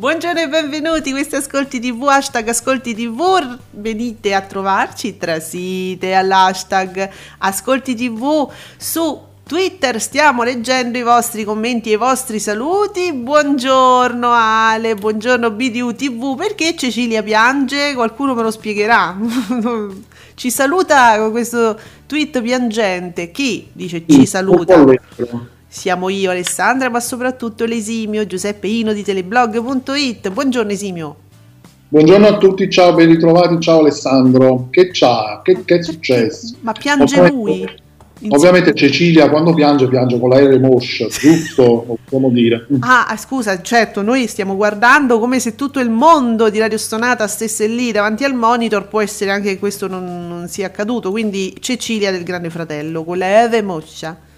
Buongiorno e benvenuti, questo è Ascolti TV, hashtag Ascolti TV, venite a trovarci tra site all'hashtag Ascolti TV su Twitter, stiamo leggendo i vostri commenti e i vostri saluti, buongiorno Ale, buongiorno BDU TV, perché Cecilia piange? Qualcuno me lo spiegherà, ci saluta con questo tweet piangente, chi dice ci saluta? Siamo io Alessandra, ma soprattutto l'esimio Giuseppe Ino di teleblog.it. Buongiorno Esimio. Buongiorno a tutti, ciao, ben ritrovati, ciao Alessandro. Che c'ha? Che, che è successo? Ma piange Ovviamente- lui? Ovviamente Cecilia quando piange piange con l'aereo moscia, giusto? Possiamo dire. Ah, scusa, certo, noi stiamo guardando come se tutto il mondo di Radio Stonata stesse lì davanti al monitor, può essere anche che questo non, non sia accaduto, quindi Cecilia del Grande Fratello, con la Eve Moscia.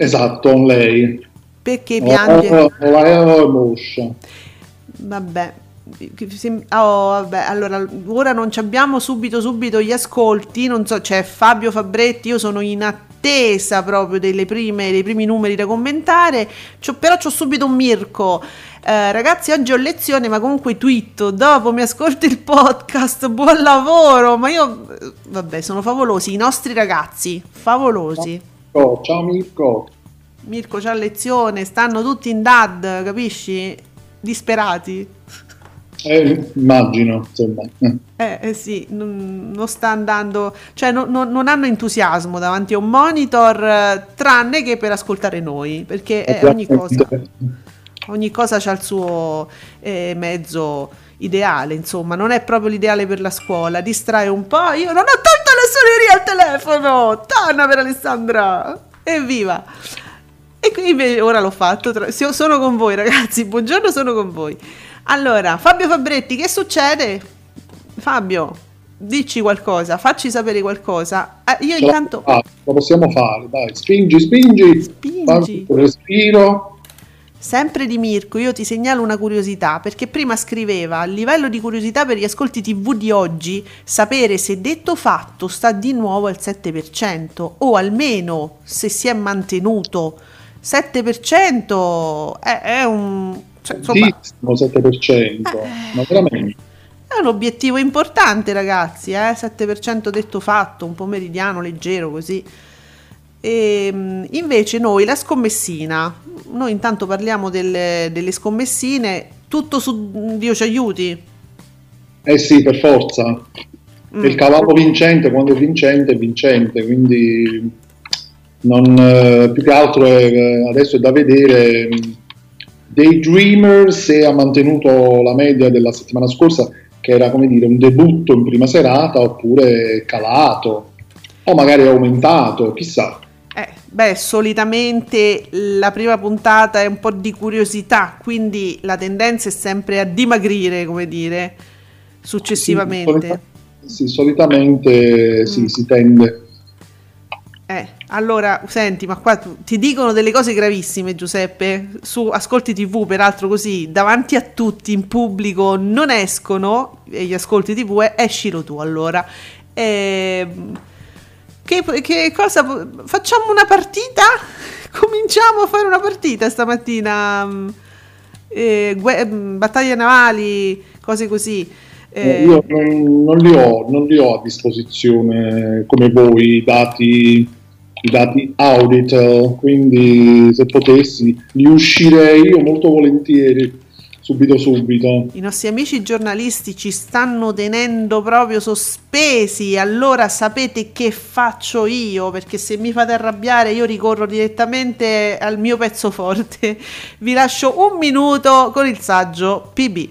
Esatto, lei. Perché piange? Oh, L'aereo moscia. Vabbè. oh, vabbè, allora ora non ci abbiamo subito subito gli ascolti, non so, c'è Fabio Fabretti, io sono in attesa proprio delle prime, dei primi numeri da commentare, C'ho- però c'ho subito un Mirko. Eh, ragazzi, oggi ho lezione, ma comunque twitto. Dopo mi ascolto il podcast. Buon lavoro! Ma io, vabbè, sono favolosi. I nostri ragazzi, favolosi. Oh, ciao Mirko. Mirko c'ha lezione, stanno tutti in dad, capisci? Disperati. Eh, immagino, insomma. Eh. Eh, sì, non, non sta andando, cioè non, non- non hanno entusiasmo davanti a un monitor, tranne che per ascoltare noi, perché eh, ogni cosa, ogni cosa ha il suo eh, mezzo ideale, insomma, non è proprio l'ideale per la scuola, distrae un po', io non ho tolto le suonerie al telefono, torna per Alessandra, evviva! E qui invece ora l'ho fatto, tra- sono con voi ragazzi, buongiorno, sono con voi. Allora, Fabio Fabretti, che succede? Fabio, dici qualcosa, facci sapere qualcosa. Eh, io la- intanto... ah, lo possiamo fare, dai, spingi, spingi. Spingi. Respiro. Sempre di Mirko, io ti segnalo una curiosità, perché prima scriveva a livello di curiosità per gli ascolti TV di oggi, sapere se detto fatto sta di nuovo al 7%, o almeno se si è mantenuto. 7% è, è un... cioè, insomma, Tantissimo, 7%. Ma veramente. è un obiettivo importante ragazzi, eh? 7% detto fatto, un po' meridiano, leggero così. E, mh, invece noi la scommessina, noi intanto parliamo delle, delle scommessine, tutto su Dio ci aiuti. Eh sì, per forza. Mm. Il cavallo vincente, quando è vincente, è vincente, quindi non, eh, più che altro è, eh, adesso è da vedere mh, Daydreamer se ha mantenuto la media della settimana scorsa, che era come dire un debutto in prima serata, oppure è calato, o magari è aumentato, chissà. Eh, beh, solitamente la prima puntata è un po' di curiosità, quindi la tendenza è sempre a dimagrire, come dire, successivamente. Sì, solita- sì, solitamente sì, Mm. si tende. Eh, allora, senti, ma qua tu- ti dicono delle cose gravissime, Giuseppe, su Ascolti TV, peraltro così, davanti a tutti, in pubblico, non escono, e gli Ascolti TV, eh, escilo tu allora. Ehm, che, che cosa... Facciamo una partita? Cominciamo a fare una partita stamattina. mm, eh, gue- mm, battaglie navali, cose così. Eh, io non, non li ho, non li ho a disposizione come voi i dati, i dati audit, quindi se potessi li uscirei io molto volentieri subito subito. I nostri amici giornalisti ci stanno tenendo proprio sospesi, allora sapete che faccio io? Perché se mi fate arrabbiare io ricorro direttamente al mio pezzo forte. Vi lascio un minuto con il saggio PB.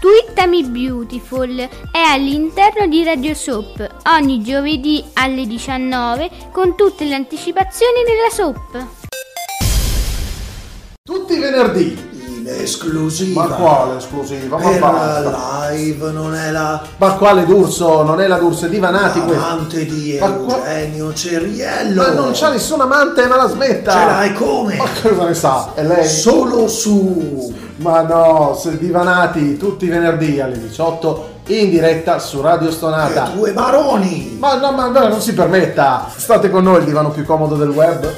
Twittami Beautiful è all'interno di Radio Soap ogni giovedì alle 19 con tutte le anticipazioni della soap. Tutti i venerdì. Esclusiva. Ma quale esclusiva? Ma Per basta. live non è la Ma quale D'Urso? Non è la D'Urso, è di Vanati questo. amante di Ma qua- Eugenio Ceriello. Ma non c'ha nessun amante, ma la smetta! Ce l'hai come? Ma cosa ne sa? È lei? Solo su Ma no, se divanati tutti i venerdì alle 18 in diretta su Radio Stonata. due baroni. Ma no, ma no, non si permetta! State con noi, il divano più comodo del web.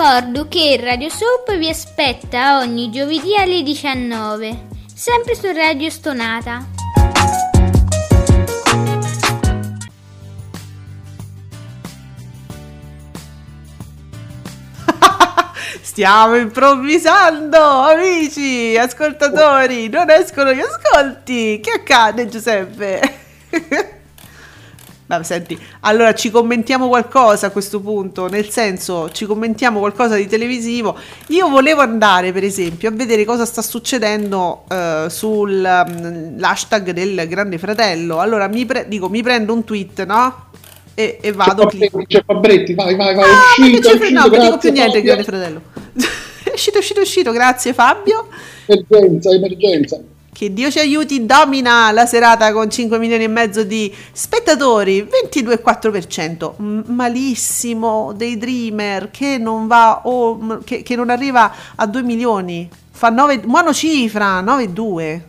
Ricordo che Radio Soap vi aspetta ogni giovedì alle 19, sempre su Radio Stonata. Stiamo improvvisando, amici, ascoltatori, non escono gli ascolti. Che accade, Giuseppe? Vabbè, senti, allora ci commentiamo qualcosa a questo punto, nel senso ci commentiamo qualcosa di televisivo. Io volevo andare, per esempio, a vedere cosa sta succedendo eh, sull'hashtag del Grande Fratello. Allora mi, pre- dico, mi prendo un tweet, no? E, e vado. C'è Fabretti, c'è Fabretti, vai, vai, vai, Ah, uscito, c'è- uscito, no, non dico più niente. Grande Fratello. è uscito, è uscito, è uscito, grazie Fabio. Emergenza, emergenza. Che Dio ci aiuti, domina la serata con 5 milioni e mezzo di spettatori, 22,4%. M- malissimo dei Dreamer che non va o m- che, che non arriva a 2 milioni. Fa 9 monocifra, 9,2.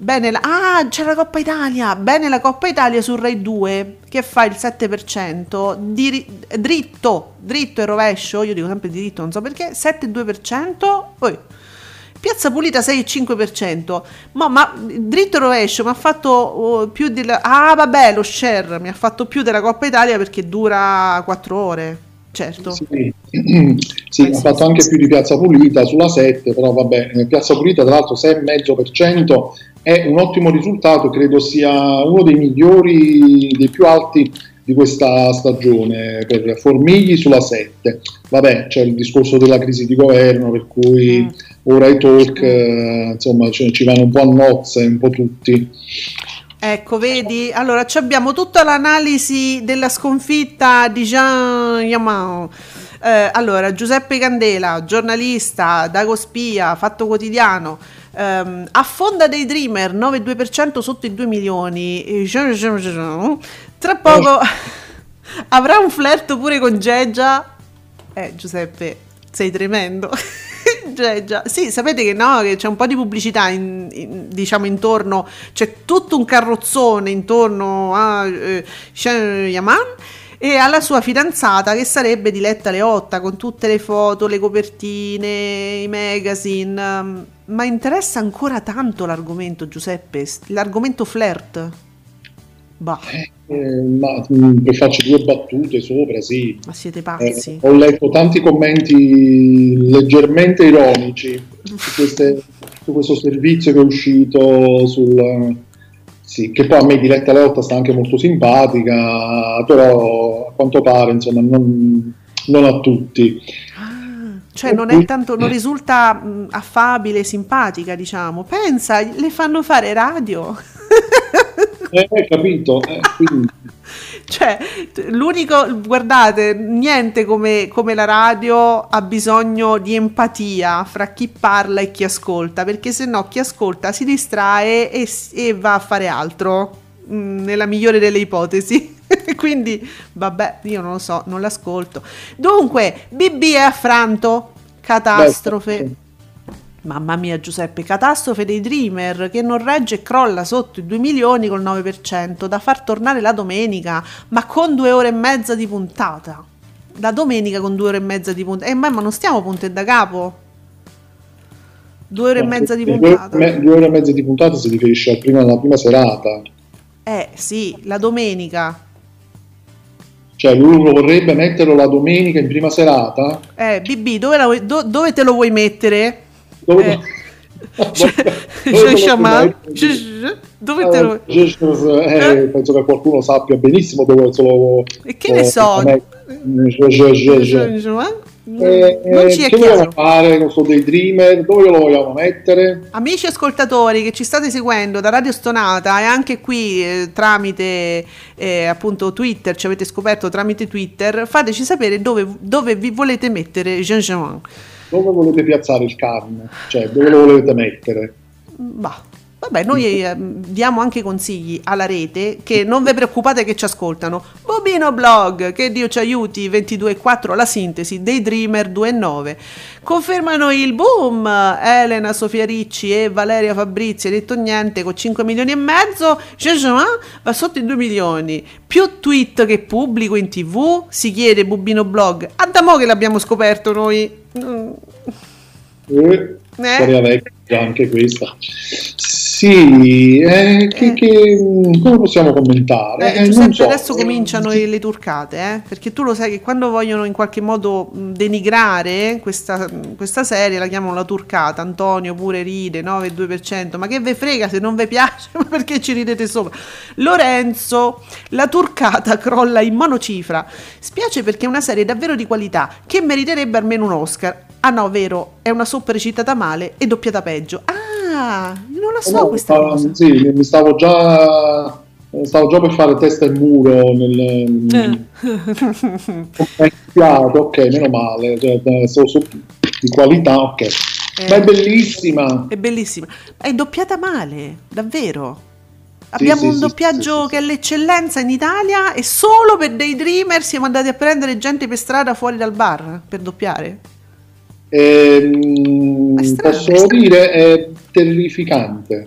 Bene, la, ah, c'è la Coppa Italia. Bene la Coppa Italia su Rai 2 che fa il 7%. Diri- dritto, dritto e rovescio, io dico sempre diritto, non so perché, 7,2%. Poi Piazza Pulita 6,5%. Ma, ma dritto rovescio mi ha fatto oh, più di... Ah, vabbè, lo share mi ha fatto più della Coppa Italia perché dura 4 ore. Certo. Sì, sì, ha fatto anche più di Piazza Pulita sulla 7, però vabbè, eh, Piazza Pulita tra l'altro 6,5% è un ottimo risultato, credo sia uno dei migliori, dei più alti di questa stagione per Formigli sulla 7. Vabbè, c'è il discorso della crisi di governo, per cui Mm. Ora i talk, eh, insomma, ci ci vanno un po' a nozze, un po' tutti. Ecco, vedi? Allora, abbiamo tutta l'analisi della sconfitta di Jean Yaman. Eh, allora, Giuseppe Candela, giornalista, Dago Spia, Fatto Quotidiano, ehm, affonda dei Dreamer, 9,2% sotto i 2 milioni. Jean- Jean- Jean- Tra poco avrà un flirt pure con Geggia. Eh, Giuseppe, sei tremendo. Geggia. Sì, sapete che no, che c'è un po' di pubblicità in- in- diciamo intorno, c'è tutto un carrozzone intorno a eh, Shen Yaman e alla sua fidanzata che sarebbe Diletta Leotta con tutte le foto, le copertine, i magazine. Ma interessa ancora tanto l'argomento, Giuseppe? L'argomento flirt? Bah, Eh, ma mh, per farci due battute sopra, sì. ma siete Eh, pazzi. ho letto tanti commenti leggermente ironici su, queste- su questo servizio che è uscito sul sì, che poi a me Diletta Leotta sta anche molto simpatica però a quanto pare insomma non, non a tutti Ah, cioè non è tanto, non risulta mh, affabile, simpatica, diciamo. Pensa, le fanno fare radio. eh, capito Eh, Cioè, l'unico, guardate, niente come, come la radio ha bisogno di empatia fra chi parla e chi ascolta, perché se no chi ascolta si distrae e, e va a fare altro, mm, nella migliore delle ipotesi. Quindi, vabbè, io non lo so, non l'ascolto. Dunque, BB è affranto, catastrofe. beh, Mamma mia Giuseppe, catastrofe dei Dreamer che non regge e crolla sotto i 2 milioni col 9%, da far tornare la domenica, ma con due ore e mezza di puntata. La domenica con due ore e mezza di puntata. Eh, ma ma non stiamo punte da capo? Due ore e mezza di puntata. me- due ore e mezza di puntata si riferisce al prima- alla prima serata. Eh sì, la domenica. Cioè lui lo vorrebbe metterlo la domenica in prima serata? Eh, BB, dove, la do- dove te lo vuoi mettere? Dove, Eh. Cioè, lo Shaman? metti? Dove te lo... Eh, penso che qualcuno sappia benissimo dove se lo E che ne lo- so? lo. Eh, Non eh, ci è che vogliamo fare con sto Daydreamer? Dove lo vogliamo mettere? Amici ascoltatori che ci state seguendo da Radio Stonata e anche qui eh, tramite eh, appunto Twitter, ci avete scoperto tramite Twitter, fateci sapere dove, dove vi volete mettere Jean Jean. Dove volete piazzare il carne? Cioè, dove lo volete mettere? Bah, vabbè, noi eh, diamo anche consigli alla rete che non vi preoccupate che ci ascoltano. Bobino Blog, che Dio ci aiuti, 22.4 la sintesi, dei Dreamer 2.9. Confermano il boom, Elena Sofia Ricci e Valeria Fabrizi, hai detto niente, con 5 milioni e mezzo, Jean va sotto i 2 milioni. Più tweet che pubblico in tv, si chiede Bubino Blog. A da mo' che l'abbiamo scoperto noi. Mm. Eh, Eh? anche questa. Sì, eh, che, che- come possiamo commentare? Eh, Eh, Giuseppe, so. adesso cominciano le, le turcate, eh? perché tu lo sai che quando vogliono in qualche modo denigrare questa, questa serie la chiamano la turcata. Antonio pure ride 9,2%, ma che ve frega se non vi piace? Perché ci ridete sopra? Lorenzo, la turcata crolla in monocifra. Spiace perché è una serie davvero di qualità che meriterebbe almeno un Oscar. Ah no, vero, è una soppa recitata male e doppiata peggio. Ah, non la so No, questa ah, cosa. sì, mi stavo già stavo già per fare testa e muro nel Eh. Ok, meno male, cioè, eh, so- so- di qualità, ok. Eh. Ma è bellissima. È bellissima. È doppiata male, davvero. Abbiamo sì, un doppiaggio sì, che è l'eccellenza in Italia e solo per dei dreamer siamo andati a prendere gente per strada fuori dal bar per doppiare. Ehm, strano, posso dire, è terrificante.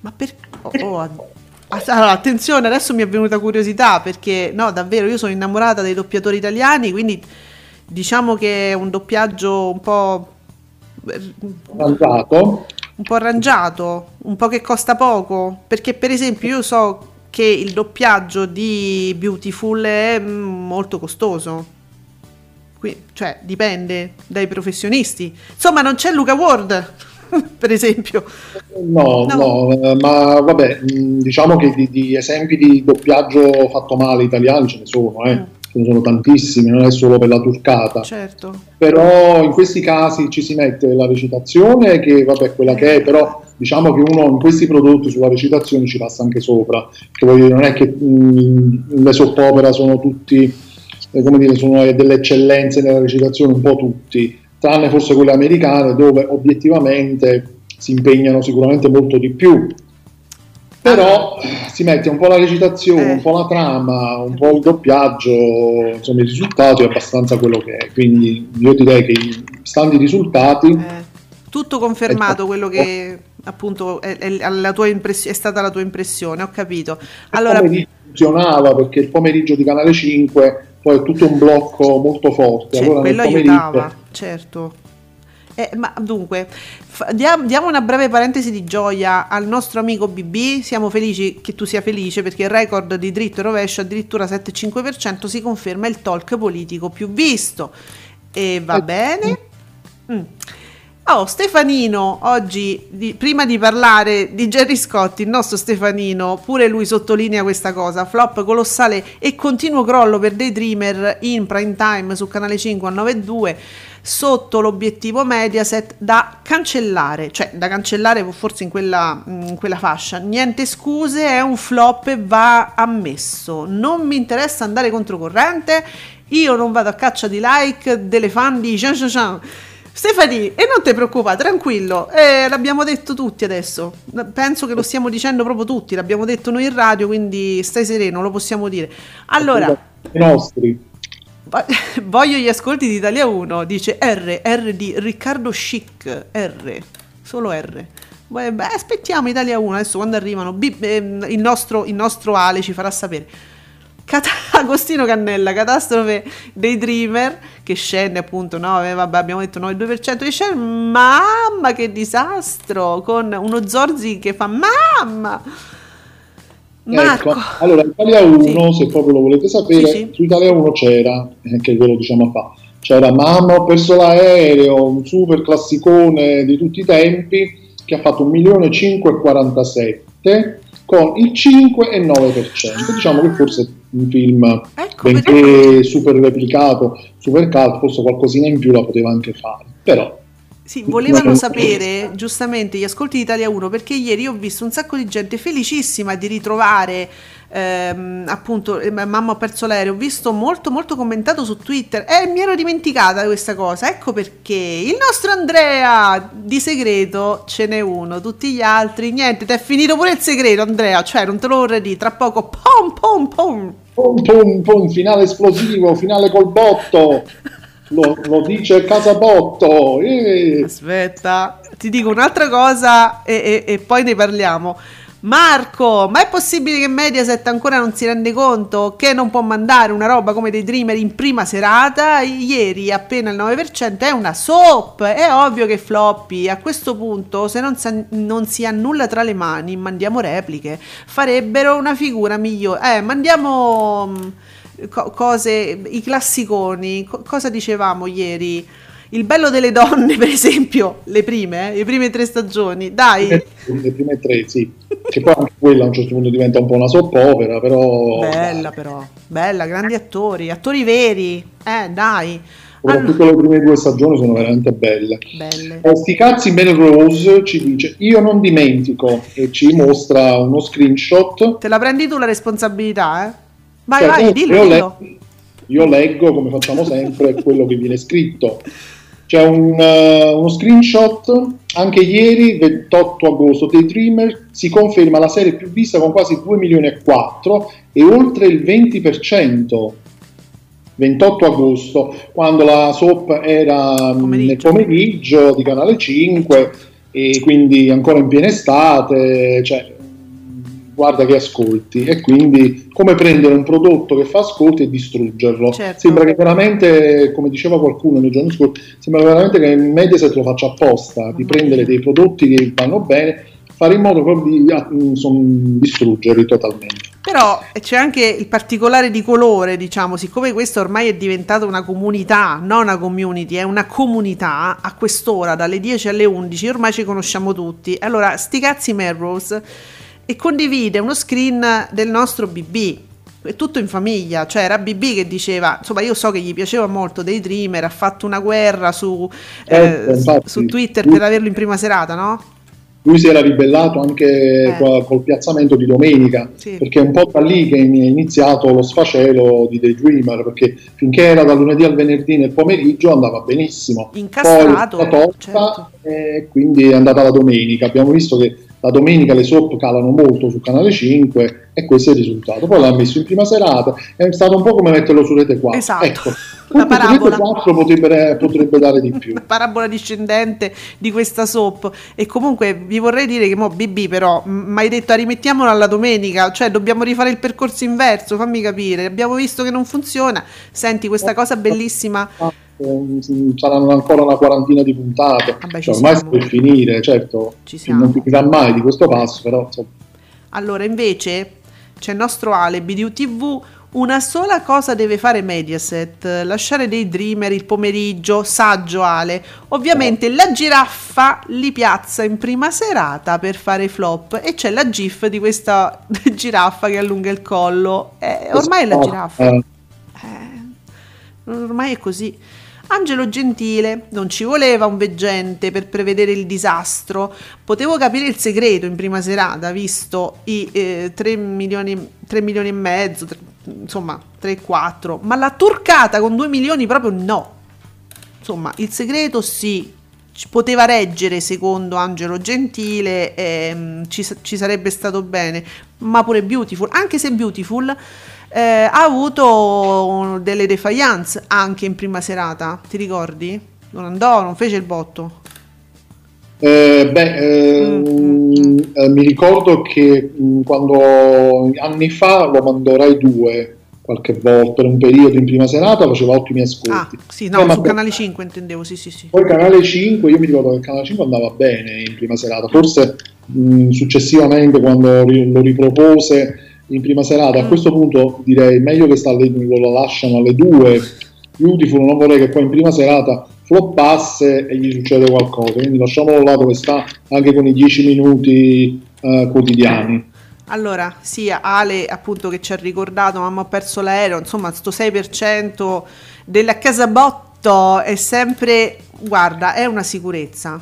Ma per... oh, oh, allora, attenzione, adesso mi è venuta curiosità perché, no, davvero, io sono innamorata dei doppiatori italiani, quindi diciamo che è un doppiaggio un po'... Mangiato. un po' arrangiato, un po' che costa poco, perché per esempio io so che il doppiaggio di Beautiful è mm, molto costoso. Qui, cioè, dipende dai professionisti. Insomma, non c'è Luca Ward, per esempio. No, No. no, eh, ma vabbè, diciamo che di, di esempi di doppiaggio fatto male italiani ce ne sono, eh. Mm. Ce ne sono tantissimi, non è solo per la turcata. Certo. Però in questi casi ci si mette la recitazione, che vabbè, quella che è, però diciamo che uno in questi prodotti sulla recitazione ci passa anche sopra. Che voglio dire, non è che mh, le soppopera sono tutti, come dire, sono delle eccellenze nella recitazione, un po' tutti, tranne forse quelle americane dove obiettivamente si impegnano sicuramente molto di più. Però si mette un po' la recitazione, Eh. un po' la trama, un po' il doppiaggio, insomma il risultato è abbastanza quello che è. Quindi io direi che stando i risultati, Eh, tutto confermato quello che appunto è, è la tua impress- è stata la tua impressione, ho capito. Allora, funzionava perché il pomeriggio di Canale 5 poi è tutto un blocco molto forte. Cioè, allora quello pomeriggio aiutava, certo. Eh, ma dunque, fa- diamo, diamo una breve parentesi di gioia al nostro amico BB. Siamo felici che tu sia felice perché il record di dritto e rovescio, addirittura 7,5%, si conferma il talk politico più visto. E va Eh. bene. Mm. Oh, Stefanino, oggi, di- prima di parlare di Gerry Scotti, il nostro Stefanino, pure lui sottolinea questa cosa, flop colossale e continuo crollo per Daydreamer in prime time su Canale 5 a 9.2, sotto l'obiettivo Mediaset da cancellare, cioè da cancellare forse in quella, in quella fascia. Niente scuse, è un flop e va ammesso. Non mi interessa andare controcorrente, io non vado a caccia di like delle fan di Jean Jean Jean. Stefani, e non ti preoccupare, tranquillo, eh, l'abbiamo detto tutti adesso, penso che lo stiamo dicendo proprio tutti, l'abbiamo detto noi in radio, quindi stai sereno, lo possiamo dire. Allora, i nostri. vo- voglio gli ascolti di Italia 1, dice R, R di Riccardo Chic, R. solo R. Beh, aspettiamo Italia 1, adesso quando arrivano, ehm, il, nostro, il nostro Ale ci farà sapere. Cat- Agostino Cannella, catastrofe dei Dreamer che scende appunto, no, eh, vabbè, abbiamo detto no, il 2% di scende, mamma che disastro, con uno Zorzi che fa mamma. Marco, Ecco, allora Italia 1, Sì. se proprio lo volete sapere, Sì, sì. su Italia 1 c'era, eh, che ve lo diciamo fa, c'era Mamma ho perso l'aereo, un super classicone di tutti i tempi, che ha fatto 1.547 con il 5,9%. Diciamo che forse un film, Ecco, perché- benché super replicato, super cult, forse qualcosina in più la poteva anche fare. Però Sì, volevano sapere giustamente gli ascolti di Italia 1 perché ieri ho visto un sacco di gente felicissima di ritrovare ehm, appunto eh, Mamma ho perso l'aereo. Ho visto molto molto commentato su Twitter e mi ero dimenticata questa cosa. Ecco perché il nostro Andrea di segreto ce n'è uno, tutti gli altri niente. Ti è finito pure il segreto, Andrea. Cioè, non te lo vorrei dire. Tra poco, pom pom pom. Pum pum pum, finale esplosivo, finale col botto. Lo, lo dice Casabotto. eh. Aspetta, ti dico un'altra cosa e, e- e poi ne parliamo. Marco, ma è possibile che Mediaset ancora non si rende conto che non può mandare una roba come dei Dreamer in prima serata? Ieri appena il 9% è una soap, è ovvio che floppy. A questo punto, se non, sa- non si ha nulla tra le mani, mandiamo repliche. Farebbero una figura migliore. Eh, mandiamo mm, co- cose, i classiconi. Co- cosa dicevamo ieri? Il bello delle donne, per esempio, le prime, eh, le prime tre stagioni. Dai, Le prime tre, sì. Che poi anche quella a un certo punto diventa un po' una soppopera, però... bella però, bella, grandi attori, attori veri. Eh, dai. Soprattutto le prime due stagioni sono veramente belle. Belle. Eh, Sti cazzi Melrose ci dice io non dimentico e ci mostra uno screenshot Te la prendi tu la responsabilità, eh? Vai, Cioè, vai, dillo, io, dillo. io leggo come facciamo sempre quello che viene scritto. C'è un, eh, uno screenshot anche ieri, 28 agosto, Daydreamer si conferma la serie più vista con quasi 2 milioni e 4 e oltre il 20%. 28 agosto, quando la soap era mm, nel Pomeriggio. pomeriggio di Canale 5 e quindi ancora in piena estate, cioè guarda che ascolti e quindi come prendere un prodotto che fa ascolti e distruggerlo Certo. sembra che veramente come diceva qualcuno nei giorni scorsi sembra veramente che Mediaset lo faccia apposta di prendere dei prodotti che vanno bene fare in modo proprio di ah, insomma, distruggerli totalmente Però c'è anche il particolare di colore, diciamo, siccome questo ormai è diventata una comunità, non una community, è una comunità, a quest'ora, dalle 10 alle 11, ormai ci conosciamo tutti. Allora, sti cazzi Melrose, e condivide uno screen del nostro BB, è tutto in famiglia, cioè era BB che diceva, insomma io so che gli piaceva molto dei Dreamer, ha fatto una guerra su, eh, Certo, infatti. su Twitter per averlo in prima serata, no? lui si era ribellato anche Eh. qua- col piazzamento di domenica Sì. perché è un po' da lì che è iniziato lo sfacelo di Daydreamer perché finché era dal lunedì al venerdì nel pomeriggio andava benissimo Incastrato, poi è stata certo. tolta e quindi è andata la domenica abbiamo visto che la domenica le soap calano molto su Canale 5 e questo è il risultato. Poi l'ha messo in prima serata è stato un po' come metterlo su Rete 4 Esatto. ecco, La parabola. Rete 4 potrebbe, potrebbe dare di più. Una parabola discendente di questa soap. E comunque vi vorrei dire che mo BB però mi hai detto "Ah, rimettiamolo alla domenica. Cioè dobbiamo rifare il percorso inverso fammi capire. Abbiamo visto che non funziona. Senti questa cosa bellissima Eh, saranno ancora una quarantina di puntate ci cioè, ormai siamo. sta per finire certo non finirà mai di questo passo però insomma, allora invece c'è il nostro alibi di UTV una sola cosa deve fare Mediaset, lasciare dei dreamer il pomeriggio, saggio Ale. Ovviamente la giraffa li piazza in prima serata per fare flop e c'è la gif di questa giraffa che allunga il collo. Eh, ormai è la giraffa. eh, Eh, ormai è così. Angelo Gentile, non ci voleva un veggente per prevedere il disastro. Potevo capire il segreto in prima serata, visto i eh, 3 milioni, 3 milioni e mezzo, tre- insomma 3-4, ma la turcata con 2 milioni proprio no. Insomma, il segreto sì, poteva reggere secondo Angelo Gentile, ehm, ci, ci sarebbe stato bene, ma pure Beautiful, anche se Beautiful eh, ha avuto delle defiance anche in prima serata, ti ricordi? Non andò, non fece il botto. Eh, beh, ehm, eh, mi ricordo che mh, quando anni fa lo mandò Rai 2 qualche volta, per un periodo in prima serata, faceva ottimi Ah, ascolti. sì, no, Eh, ma su poi- Canale 5 intendevo, sì, sì, sì. Poi Canale 5, io mi ricordo che il Canale 5 andava bene in prima serata, forse mh, successivamente quando lo ripropose in prima serata, a questo punto direi meglio che sta lo lasciano alle 2, Beautiful, non vorrei che poi in prima serata floppasse e gli succede qualcosa, quindi lasciamolo là dove sta anche con i 10 minuti eh, quotidiani. Allora, sì, Ale appunto che ci ha ricordato, mamma ho perso l'aereo, insomma, sto 6% della Casabotto è sempre, guarda, è una sicurezza.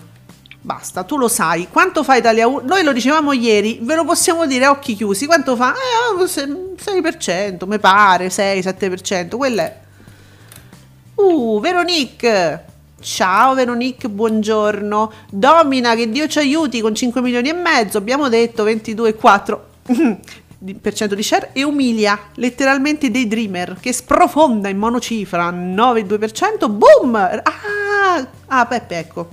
Basta, tu lo sai. Quanto fa Italia 1? Noi lo dicevamo ieri, ve lo possiamo dire a occhi chiusi. Quanto fa? Eh, se- 6%, mi pare, 6-7%. Quella è. Uh, Veronique. Ciao Veronique, buongiorno. Domina, che Dio ci aiuti con 5 milioni e mezzo. Abbiamo detto 22,4 di- per cento di share e umilia letteralmente dei dreamer che sprofonda in monocifra 9,2%. Boom! Ah, ah Peppe, ecco.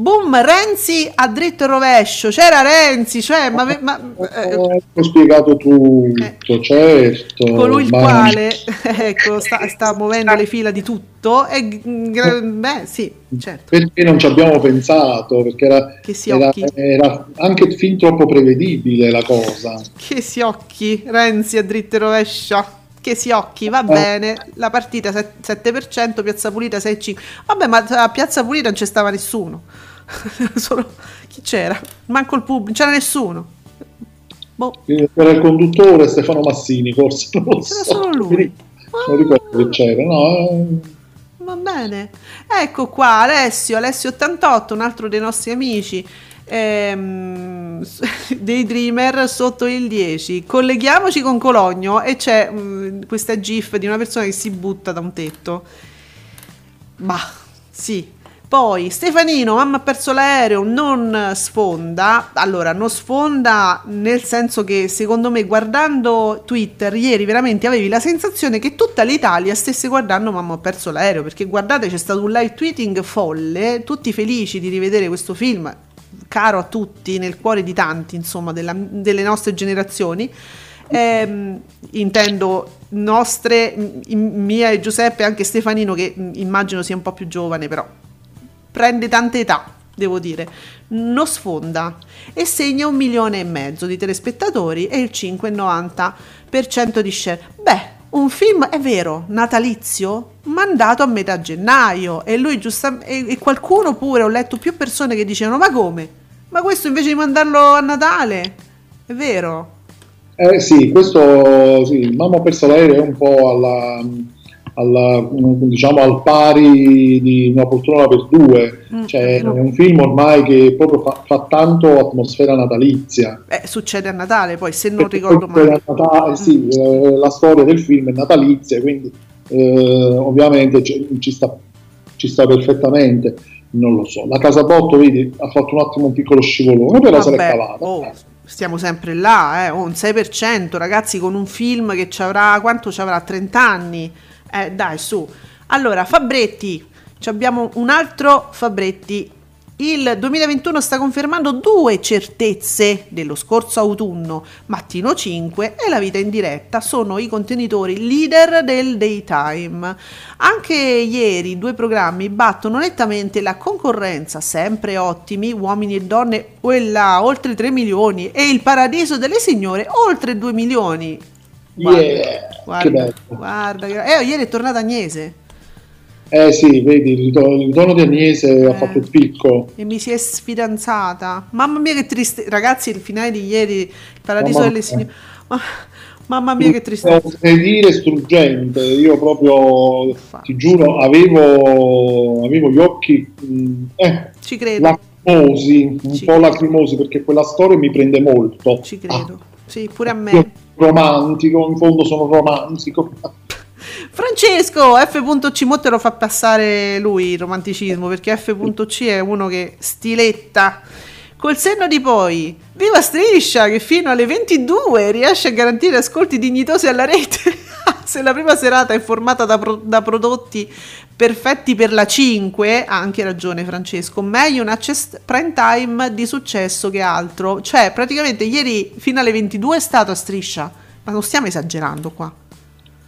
Boom, Renzi a dritto e rovescio. C'era Renzi, cioè, ma, ma- eh, Eh, ho spiegato tutto, certo. colui il ma- quale ecco, sta, sta muovendo le fila di tutto. E, beh, sì, certo. Perché non ci abbiamo pensato? Perché era, era, era anche fin troppo prevedibile la cosa. Che si occhi, Renzi a dritto e rovescio. Che si occhi, va bene. La partita set- 7%, Piazza Pulita 6,5%. Vabbè, ma a Piazza Pulita non c'è stava nessuno. Solo chi c'era? Manco il pubblico, c'era nessuno. Boh, Era il conduttore Stefano Massini, forse non lo c'era so. solo lui. Non ricordo che c'era, no? eh, Va bene. Ecco qua Alessio, Alessio88, un altro dei nostri amici. ehm, dei Dreamer sotto il 10 colleghiamoci con Cologno e c'è mm, questa gif di una persona che si butta da un tetto bah sì poi Stefanino mamma ha perso l'aereo non sfonda. Allora non sfonda nel senso che secondo me guardando Twitter ieri veramente avevi la sensazione che tutta l'Italia stesse guardando mamma ho perso l'aereo perché guardate c'è stato un live tweeting folle tutti felici di rivedere questo film caro a tutti nel cuore di tanti insomma della- delle nostre generazioni. Ehm, intendo nostre mia e Giuseppe anche Stefanino che immagino sia un po' più giovane però prende tante età, devo dire, non sfonda e segna un milione e mezzo di telespettatori e il 5,90% di share. Beh, un film è vero, natalizio, mandato a metà gennaio e lui giustamente e qualcuno pure ho letto più persone che dicevano "Ma come? Ma questo invece di mandarlo a Natale?" È vero. Eh sì, questo sì, Mamma ha perso l'aereo è un po' alla, alla, diciamo al pari di una poltrona per due, Mm, cioè è è un film ormai che proprio fa, fa tanto atmosfera natalizia. Eh, succede a Natale, poi se non Perché ricordo male. Natale- sì, eh, la storia del film è natalizia, quindi eh, ovviamente ci, ci sta, ci sta perfettamente. Non lo so, la Casabotto, vedi, ha fatto un attimo un piccolo scivolone, però se l'è cavata. oh, stiamo sempre là, eh, oh, un 6%, ragazzi, con un film che ci avrà, quanto ci avrà? 30 anni? Eh, dai, su. Allora, Fabretti, abbiamo un altro Fabretti. Il 2021 sta confermando due certezze dello scorso autunno. Mattino 5 e la vita in diretta sono i contenitori leader del daytime. Anche ieri due programmi battono nettamente la concorrenza, sempre ottimi, uomini e donne, quella oltre 3 milioni e il paradiso delle signore oltre 2 milioni. Guarda, Yeah, guarda, guarda, eh, ieri è tornata Agnese Eh sì, vedi, il ritorno, ritorno di Agnese ha fatto il picco. e mi si è sfidanzata. Mamma mia che triste, ragazzi, il finale di ieri, il paradiso Mamma delle mia. signore. Ma- Mamma mia che tristezza. Potrei dire struggente, io proprio, ti giuro, avevo, avevo gli occhi mh, eh, Ci credo, lacrimosi, un Ci po' lacrimosi perché quella storia mi prende molto. ci credo. Sì, pure a Ah, me. Romantico, in fondo sono romantico. Francesco, F.C. mo te lo fa passare lui il romanticismo perché F.C. è uno che stiletta. Col senno di poi, viva Striscia che fino alle 22 riesce a garantire ascolti dignitosi alla rete. se la prima serata è formata da, pro- da prodotti perfetti per la 5, ha anche ragione Francesco, meglio un access prime time di successo che altro. Cioè, praticamente ieri fino alle 22 è stato a striscia, ma non stiamo esagerando qua.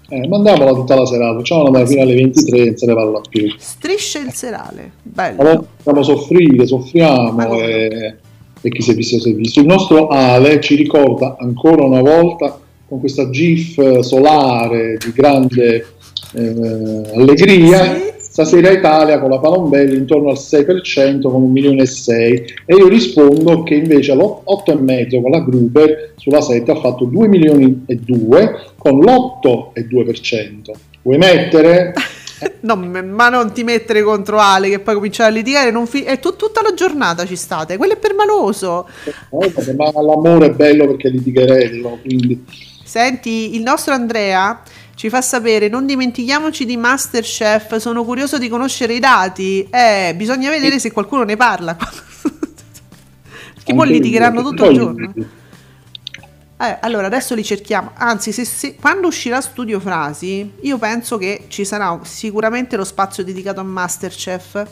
Eh, mandiamola tutta la serata, facciamola fino alle 23 e non se ne parla più. Striscia il serale, bello. Allora, possiamo soffrire, soffriamo e, e chi si è visto si è visto. Il nostro Ale ci ricorda ancora una volta con questa GIF solare di grande eh, allegria. Sì. Stasera Italia con la Palombelli intorno al 6% con un milione e 6 e io rispondo che invece all'8,5 con la Gruber sulla 7 ha fatto 2 milioni e 2 con l'8,2%. Vuoi mettere? No, ma non ti mettere contro Ale che poi cominciare a litigare. Non fi- è tu- tutta la giornata ci state. Quello è permaloso. Eh, ma l'amore è bello perché è litigherello, quindi Senti, il nostro Andrea ci fa sapere: non dimentichiamoci di Masterchef. Sono curioso di conoscere i dati. Eh, bisogna vedere se qualcuno ne parla. Perché poi litigheranno tutto il giorno. Eh, allora adesso li cerchiamo. Anzi, se, se- quando uscirà Studio Frasi, io penso che ci sarà sicuramente lo spazio dedicato a Masterchef.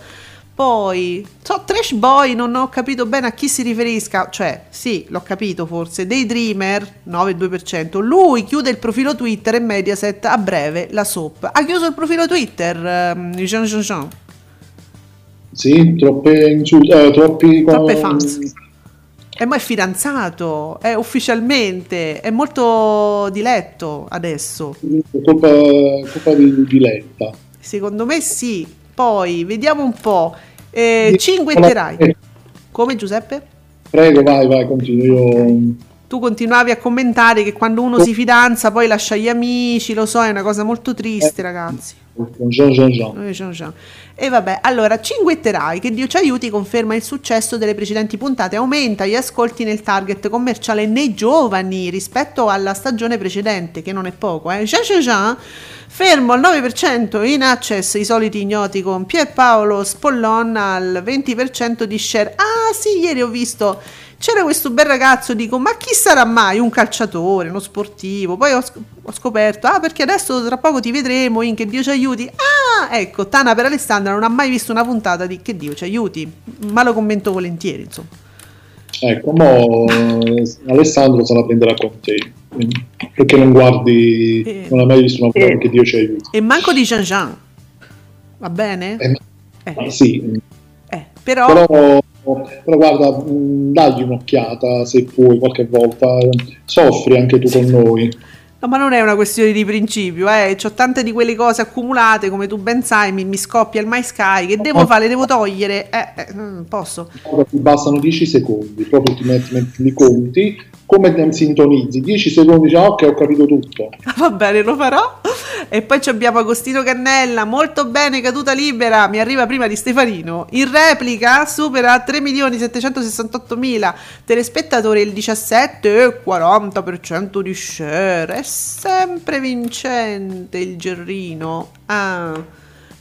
Poi, so, Trash Boy, non ho capito bene a chi si riferisca. Cioè, sì, l'ho capito forse. Daydreamer, 9,2%. Lui chiude il profilo Twitter e Mediaset a breve, la SOP. Ha chiuso il profilo Twitter, ehm, Jean Jean Jean. sì, troppe insulti, eh, troppi Troppe fans. E mo è fidanzato, è ufficialmente, è molto diletto adesso. colpa, colpa di, di Letta. Secondo me sì. Poi vediamo un po'. Eh, cinguetterai. Come Giuseppe? Prego, vai, vai, continua. Io Tu continuavi a commentare che quando uno si fidanza poi lascia gli amici, lo so, è una cosa molto triste, ragazzi. Jean Jean Jean. Eh, Jean Jean. E vabbè, allora, cinguetterai, che Dio ci aiuti, conferma il successo delle precedenti puntate, aumenta gli ascolti nel target commerciale nei giovani rispetto alla stagione precedente, che non è poco, eh. Jean Jean Jean, fermo al 9% in access i soliti ignoti con Pierpaolo Spollon al 20% di share. Ah sì, ieri ho visto c'era questo bel ragazzo, dico, ma chi sarà mai? Un calciatore, uno sportivo. Poi ho, ho scoperto, ah, perché adesso tra poco ti vedremo in Che Dio ci aiuti. Ah, ecco, Tana per Alessandra non ha mai visto una puntata di Che Dio ci aiuti, ma lo commento volentieri, insomma. Ecco, mo eh, Alessandro se la prenderà con te. Perché non guardi, Eh. non hai mai visto una puntata che Dio ci aiuti. E manco di Jean Jean. Va bene? Eh, Eh, sì, eh, però, però, però guarda, mh, dagli un'occhiata se puoi qualche volta, soffri anche tu con noi. No, ma non è una questione di principio, eh. Ho tante di quelle cose accumulate, come tu ben sai, mi, mi scoppia il My Sky, che devo fare, le devo togliere. Eh, eh, mm, posso. Guarda, Ti bastano 10 secondi, proprio ti metti, metti li conti, come sintonizzi, 10 secondi, dici, ah, ok, ho capito tutto. Va bene, lo farò. E poi ci abbiamo Agostino Cannella, molto bene, caduta libera, mi arriva prima di Stefanino. In replica supera 3.768.000 telespettatori, il 17,40% di share. È sempre vincente il Gerrino. Ah. Il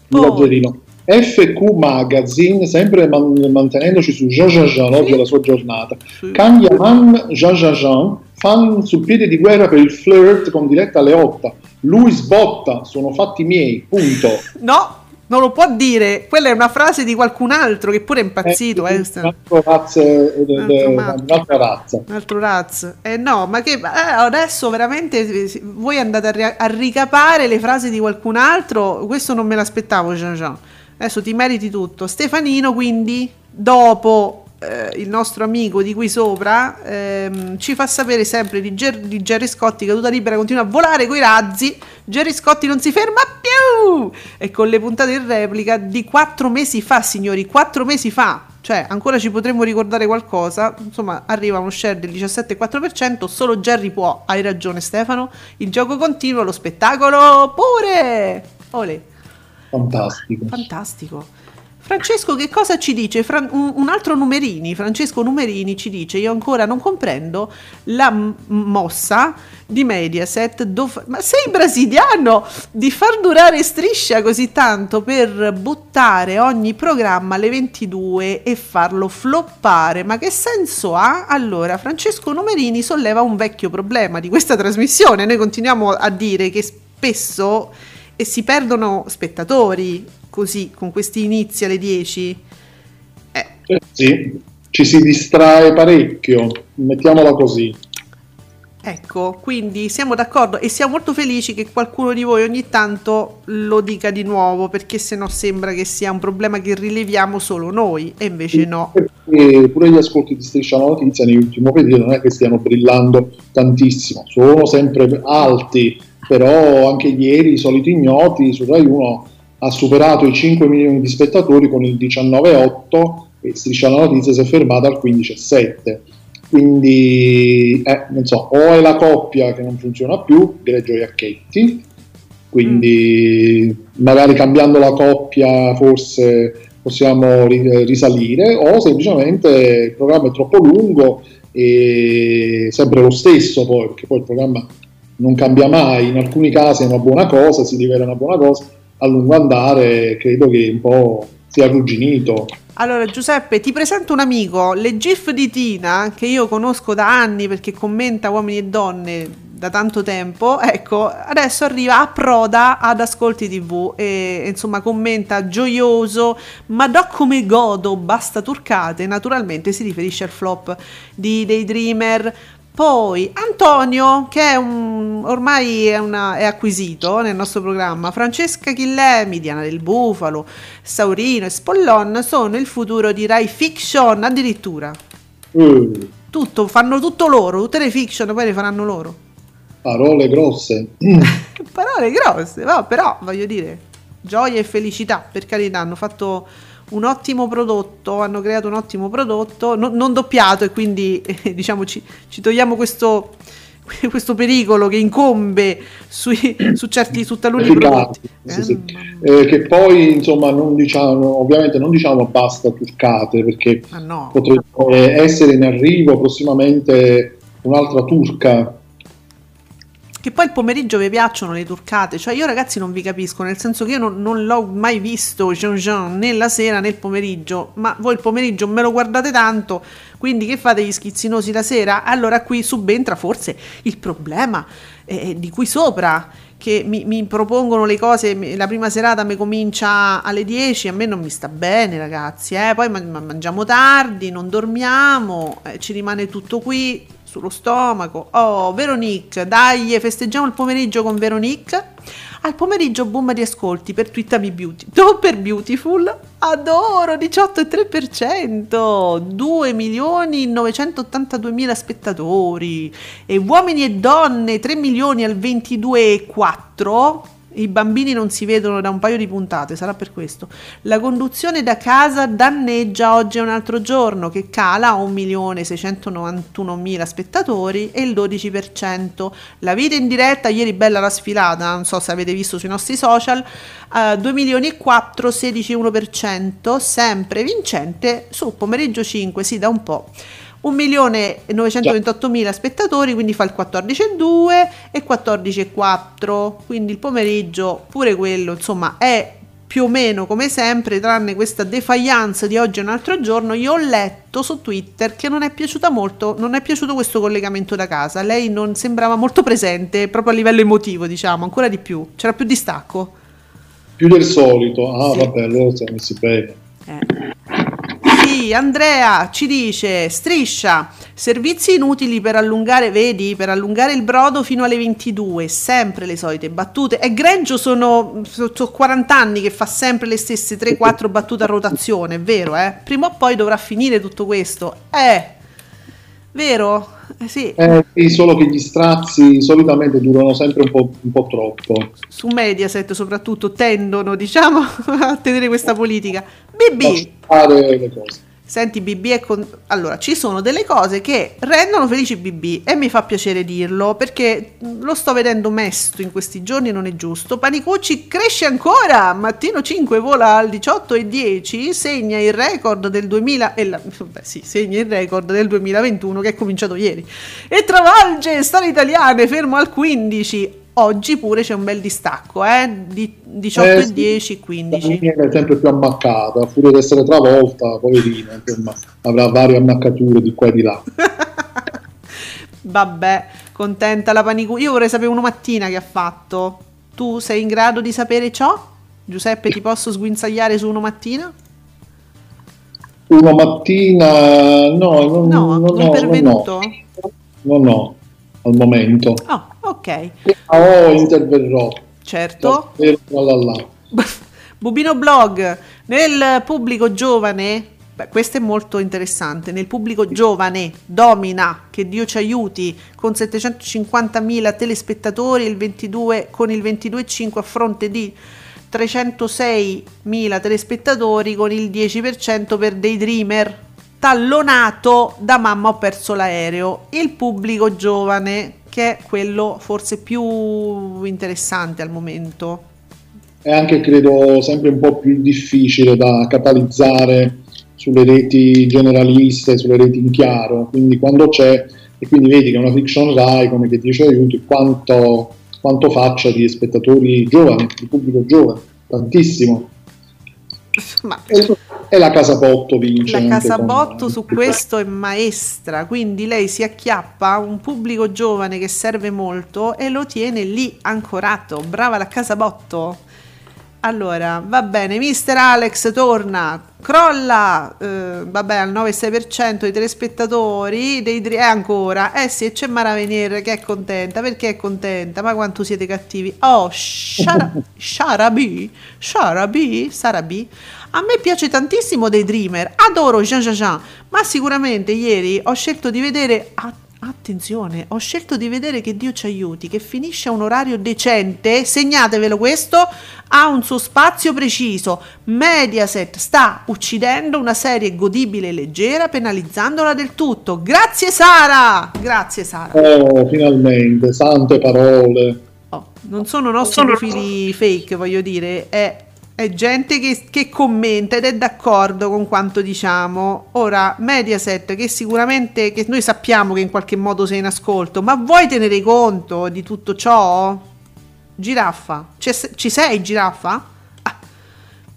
Poi-. FQ Magazine, sempre man- mantenendoci su Jean Jean Jean, oggi è la sua giornata. Sì. Kanyaman Jean Jean Jean, fan sul piede di guerra per il flirt con diretta alle 8. Lui sbotta, sono fatti miei, punto. No, non lo può dire. Quella è una frase di qualcun altro che pure è impazzito. Eh, eh, un sta- altro razza, eh, Un altro eh, matto. un'altra razza. Eh no, ma che eh, adesso veramente eh, voi andate a, a ricapare le frasi di qualcun altro? Questo non me l'aspettavo, Jean Jean. Adesso ti meriti tutto. Stefanino, quindi, dopo eh, il nostro amico di qui sopra, ehm, ci fa sapere sempre di, Ger- di Jerry Scotti, caduta libera, continua a volare coi razzi. Jerry Scotti non si ferma più! E con le puntate in replica di quattro mesi fa, signori, quattro mesi fa. Cioè, ancora ci potremmo ricordare qualcosa. Insomma, arriva uno share del 17,4%. Solo Jerry può. Hai ragione, Stefano. Il gioco continua, lo spettacolo pure. Olè. Fantastico. Fantastico. Francesco, che cosa ci dice? Fran- un, altro Numerini, Francesco Numerini ci dice: Io ancora non comprendo la m- mossa di Mediaset. dov- ma sei brasiliano di far durare striscia così tanto per buttare ogni programma alle 22 e farlo floppare? Ma che senso ha? Allora, Francesco Numerini solleva un vecchio problema di questa trasmissione. Noi continuiamo a dire che spesso e si perdono spettatori così con questi inizi alle 10. Eh, sì, ci si distrae parecchio, mettiamola così. Ecco, quindi siamo d'accordo e siamo molto felici che qualcuno di voi ogni tanto lo dica di nuovo, perché se no sembra che sia un problema che rileviamo solo noi, e invece no. E pure gli ascolti di Striscia la Notizia nell'ultimo periodo non è che stiano brillando tantissimo, sono sempre alti, però anche ieri i soliti ignoti su Rai 1 ha superato i 5 milioni di spettatori con il 19,8 e Striscia la Notizia si è fermata al 15,7 quindi eh, non so, o è la coppia che non funziona più, Greggio e Acchetti, quindi magari cambiando la coppia forse possiamo ri- risalire, o semplicemente il programma è troppo lungo e sempre lo stesso poi, perché poi il programma non cambia mai, in alcuni casi è una buona cosa, si rivela una buona cosa, a lungo andare credo che un po' sia arrugginito. Allora Giuseppe, ti presento un amico, le GIF di Tina, che io conosco da anni perché commenta uomini e donne da tanto tempo, ecco, adesso arriva a proda ad Ascolti TV e insomma commenta gioioso, ma do come godo, basta turcate, naturalmente si riferisce al flop di Daydreamer, poi Antonio, che è un, ormai è, una- è acquisito nel nostro programma, Francesca Chillemi, Diana del Bufalo, Saurino e Spollon sono il futuro di Rai Fiction addirittura. Eh, Tutto, fanno tutto loro, tutte le fiction poi le faranno loro. parole grosse. Parole grosse, va, però voglio dire, gioia e felicità, per carità, hanno fatto un ottimo prodotto, hanno creato un ottimo prodotto, no- non doppiato e quindi eh, diciamo ci, ci togliamo questo, questo pericolo che incombe sui- su certi su taluni Efficaci, prodotti. sì, Eh, sì. mia. Eh, che poi insomma non diciamo ovviamente non diciamo basta turcate perché no. potrebbe essere in arrivo prossimamente un'altra turca Che poi il pomeriggio vi piacciono le turcate, cioè io ragazzi non vi capisco, nel senso che io non, non l'ho mai visto Jean Jean né la sera né il pomeriggio, ma voi il pomeriggio me lo guardate tanto, quindi che fate gli schizzinosi la sera? Allora qui subentra forse il problema eh, di qui sopra, che mi, mi propongono le cose, la prima serata mi comincia alle 10, a me non mi sta bene ragazzi, eh, poi ma- ma- mangiamo tardi, non dormiamo, eh, ci rimane tutto qui sullo stomaco. Oh, Veronique, dai, festeggiamo il pomeriggio con Veronique. Al pomeriggio boom di ascolti per Twittami Beauty. Non per Beautiful. Adoro, 18,3%. 2 milioni 982 mila spettatori. E uomini e donne 3 milioni al 22,4%. I bambini non si vedono da un paio di puntate, sarà per questo. La conduzione da casa danneggia oggi è un altro giorno che cala a 1.691.000 spettatori e il 12%. La vita in diretta, ieri bella la sfilata, non so se avete visto sui nostri social, 2 milioni e 4, 16,1%, sempre vincente su pomeriggio 5, sì da un po'. 1.928.000 spettatori, quindi fa il 14,2 e 14,4, quindi il pomeriggio pure quello, insomma, è più o meno come sempre, tranne questa defiance di oggi è un altro giorno, io ho letto su Twitter che non è piaciuta molto, non è piaciuto questo collegamento da casa, lei non sembrava molto presente, proprio a livello emotivo, diciamo, ancora di più, c'era più distacco. più del solito ah Sì. vabbè allora siamo messi bene Eh. Andrea ci dice, striscia, servizi inutili per allungare, vedi, per allungare il brodo fino alle 22, sempre le solite battute. E Greggio sono, sono 40 anni che fa sempre le stesse 3-4 battute a rotazione, è vero, eh? Prima o poi dovrà finire tutto questo. Eh, vero? Eh, sì, Eh, sì, solo che gli strazi solitamente durano sempre un po', un po' troppo su Mediaset soprattutto tendono, diciamo, a tenere questa politica. BB, le cose Senti BB è con... Allora, ci sono delle cose che rendono felici BB e mi fa piacere dirlo perché lo sto vedendo mesto in questi giorni, non è giusto. Panicucci cresce ancora, mattino 5 vola al 18 e 10, segna il record del 2000 e la- vabbè, sì, segna il record del 2021 che è cominciato ieri. E travolge storie italiane, fermo al 15. Oggi pure c'è un bel distacco, eh? Di 18 Eh, e sì. 10, la 15. linea è sempre più ammaccata pure di essere travolta poverina insomma avrà varie ammaccature di qua e di là Vabbè, contenta la panicu. Io vorrei sapere una mattina che ha fatto. Tu sei in grado di sapere ciò? Giuseppe, ti posso sguinzagliare su uno mattina? Una mattina, no, non, No, non, non ho, pervenuto? non ho al momento. Oh, ok, Ma o interverrò. certo. Bubino Blog, nel pubblico giovane, beh, questo è molto interessante, nel pubblico giovane domina, che Dio ci aiuti, con 750.000 telespettatori il 22, con il 22,5 a fronte di 306.000 telespettatori con il 10% per Daydreamer, tallonato da Mamma ho perso l'aereo, il pubblico giovane che è quello forse più interessante al momento. È anche, credo, sempre un po' più difficile da catalizzare sulle reti generaliste, sulle reti in chiaro. Quindi quando c'è, e quindi vedi che una fiction Rai, come che dice aiuti, quanto, quanto faccia di spettatori giovani, di pubblico giovane, tantissimo. Ma E, la Casabotto vince. La anche Casabotto con- su questo è maestra, quindi lei si acchiappa un pubblico giovane che serve molto e lo tiene lì ancorato. Brava la Casabotto. Allora, va bene, mister Alex torna, crolla, eh, vabbè, al 9,6% dei telespettatori, dei dri- eh, ancora, eh sì, e c'è Mara Venier che è contenta, perché è contenta? Ma quanto siete cattivi? Oh, Shara- Sharabi, Sharabi, Sarabi, a me piace tantissimo dei Dreamer, adoro Jean Jean Jean, ma sicuramente ieri ho scelto di vedere... a- Attenzione, ho scelto di vedere che Dio ci aiuti, che finisce a un orario decente, segnatevelo questo, ha un suo spazio preciso. Mediaset sta uccidendo una serie godibile e leggera, penalizzandola del tutto. Grazie Sara! Grazie Sara. Oh, finalmente, sante parole. Oh, non sono nostri profili fake, voglio dire, è, è gente che, che commenta ed è d'accordo con quanto diciamo. Ora, Mediaset, che sicuramente che noi sappiamo che in qualche modo sei in ascolto, ma vuoi tenere conto di tutto ciò? Giraffa, ci sei giraffa? Ah.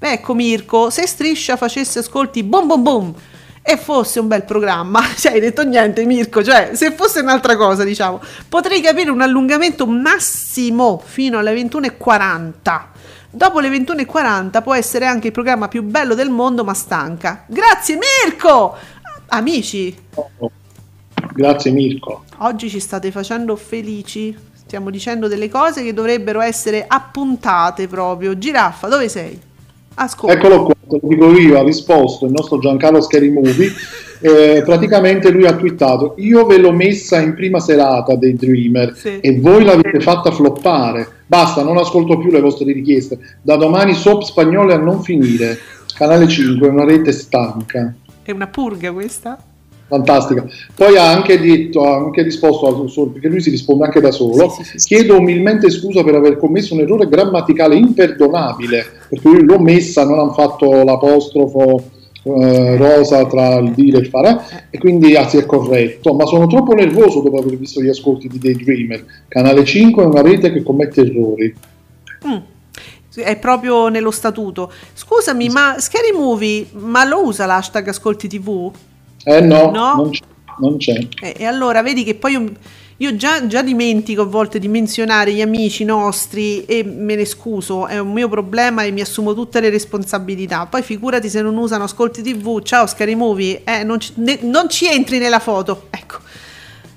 Ecco Mirko, se Striscia facesse ascolti boom boom boom e fosse un bel programma, cioè hai detto niente Mirko, cioè se fosse un'altra cosa diciamo, potrei capire un allungamento massimo fino alle 21.40. Dopo le 21.40 può essere anche il programma più bello del mondo ma stanca. Grazie Mirko! Amici, Grazie Mirko. oggi ci state facendo felici. Stiamo dicendo delle cose che dovrebbero essere appuntate proprio. Giraffa, dove sei? Ascolta. Eccolo qua, te lo dico io, ha risposto il nostro Giancarlo Scary Movie. Eh, praticamente lui ha twittato: Io ve l'ho messa in prima serata dei Dreamer Sì. e voi l'avete fatta floppare. Basta, non ascolto più le vostre richieste. Da domani soap spagnole a non finire. Canale 5, una rete stanca. È una purga questa? Fantastica. Poi ha anche detto, ha anche risposto al suo, perché lui si risponde anche da solo. Sì, sì, sì, sì. Chiedo umilmente scusa per aver commesso un errore grammaticale imperdonabile, perché lui l'ho messa, non hanno fatto l'apostrofo eh, rosa tra il dire e il fare, e quindi ah, si è corretto. Ma sono troppo nervoso dopo aver visto gli ascolti di Daydreamer. Canale 5 è una rete che commette errori. Mm. È proprio nello statuto. Scusami, ma Scary Movie, ma lo usa l'hashtag Ascolti TV? Eh no, No? Non, c'è, non c'è. E, e allora vedi che poi io, già, già dimentico a volte di menzionare gli amici nostri e me ne scuso, è un mio problema e mi assumo tutte le responsabilità. Poi figurati se non usano Ascolti TV, ciao Scary Movie, eh, non, ci, ne- non ci entri nella foto. Ecco.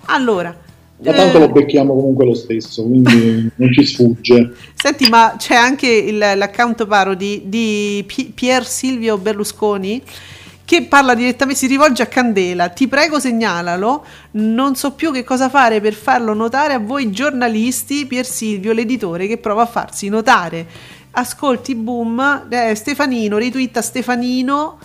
Allora. Ma tanto eh, lo becchiamo comunque lo stesso, quindi non ci sfugge. Senti, ma c'è anche il- l'account parody di Pi- Pier Silvio Berlusconi che parla direttamente, si rivolge a Candela. Ti prego, segnalalo. Non so più che cosa fare per farlo notare a voi giornalisti. Pier Silvio, l'editore, che prova a farsi notare. Ascolti, boom. eh, Stefanino, ritwitta Stefanino.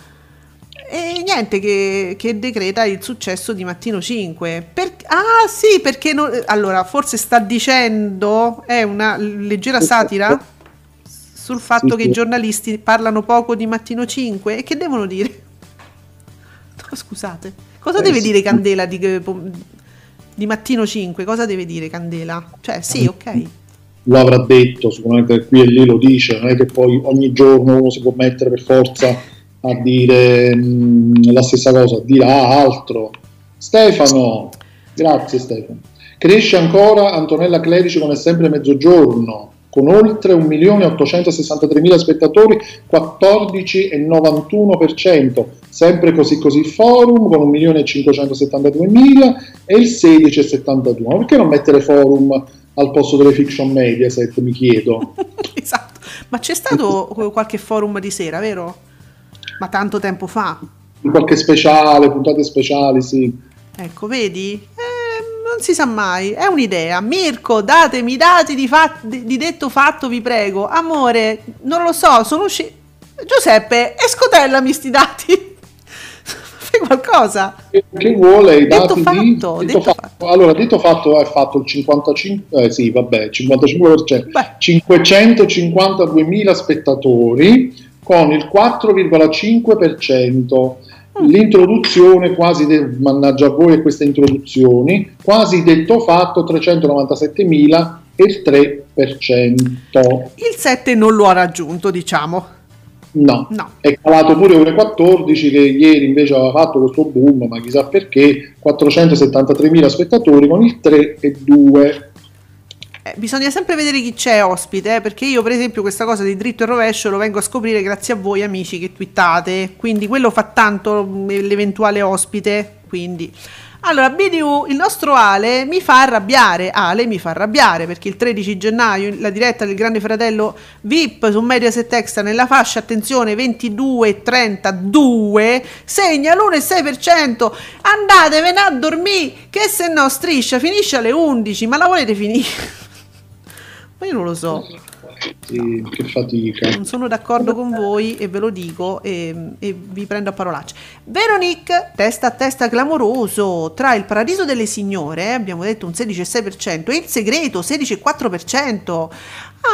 E niente, che, che decreta il successo di Mattino 5. Per- ah, sì, perché non- allora forse sta dicendo è una leggera satira sul fatto che i giornalisti parlano poco di Mattino 5 e che devono dire? No, Scusate, cosa Eh, deve sì. dire Candela di, di Mattino 5? Cosa deve dire Candela? Cioè, sì, ok. lo avrà detto, sicuramente qui e lì lo dice, non è che poi ogni giorno uno si può mettere per forza a dire mh, la stessa cosa, dirà altro. Stefano, grazie Stefano. Cresce ancora Antonella Clerici come sempre mezzogiorno. Con oltre 1.863.000 spettatori, 14,91%, sempre così così forum con 1.572.000 e il 16,72%. Perché non mettere forum al posto delle fiction Mediaset, mi chiedo. esatto. Ma c'è stato qualche forum di sera, vero? Ma tanto tempo fa. Qualche speciale, puntate speciali, sì. Ecco, vedi? Eh, non si sa mai, è un'idea. Mirko, datemi i dati di, fat- di- detto fatto, vi prego. Amore, non lo so, sono usciti... Giuseppe, escotellami sti dati. Fai qualcosa. Che vuole i Detto dati fatto, di detto detto fatto. Allora, detto fatto è fatto il 55, eh, sì, vabbè, 55%, Beh. 552.000 spettatori con il 4,5%. L'introduzione quasi, de- mannaggia a voi e queste introduzioni, quasi detto fatto 397.000 e il 3%. Il 7 non lo ha raggiunto, diciamo. No. No. è calato pure ore 14 che ieri invece aveva fatto questo boom, ma chissà perché, 473.000 spettatori con il 3,2. Eh, bisogna sempre vedere chi c'è ospite, eh, perché io per esempio questa cosa di dritto e rovescio lo vengo a scoprire grazie a voi amici che twittate, quindi quello fa tanto mm, l'eventuale ospite, quindi... Allora, BDU, il nostro Ale mi fa arrabbiare, Ale mi fa arrabbiare perché il 13 gennaio la diretta del Grande Fratello VIP su Mediaset Extra nella fascia, attenzione, 22-32 segna l'1,6%, andatevene a dormire che se no striscia finisce alle 11, ma la volete finire? Ma io non lo so, Sì, che fatica. non sono d'accordo con voi e ve lo dico e, e vi prendo a parolacce. Veronique, testa a testa clamoroso tra il paradiso delle signore, abbiamo detto un 16,6%, e il segreto 16,4%.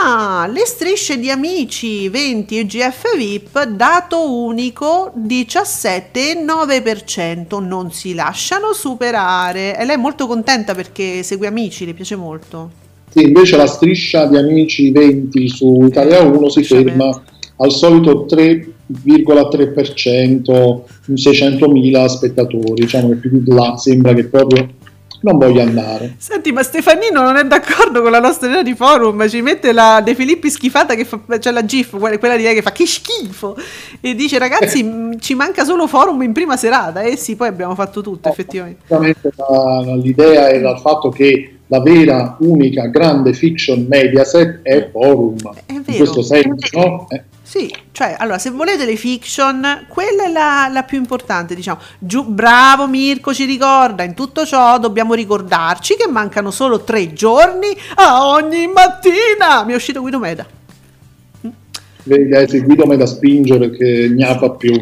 Ah, le strisce di amici 20 e GF VIP, dato unico 17,9%, non si lasciano superare. E lei è molto contenta perché segue amici, le piace molto. Sì, invece la striscia di amici 20 su Italia 1 si ferma al solito 3,3%, 600.000 spettatori, diciamo che più di là sembra che proprio non voglia andare. Senti, ma Stefanino non è d'accordo con la nostra idea di forum, ci mette la De Filippi schifata che fa, cioè la GIF, quella di lei che fa che schifo, e dice ragazzi mh, ci manca solo forum in prima serata, e sì, poi abbiamo fatto tutto effettivamente. Sicuramente la- l'idea era il fatto che la vera, unica, grande fiction Mediaset è Forum. È In vero. questo senso, no? Eh, Sì, cioè, allora, se volete le fiction, quella è la, la più importante, diciamo. Giù, bravo Mirko ci ricorda, in tutto ciò dobbiamo ricordarci che mancano solo tre giorni a ogni mattina. Mi è uscito Guido Meda. vedi, hai seguito me da spingere che gnapa più,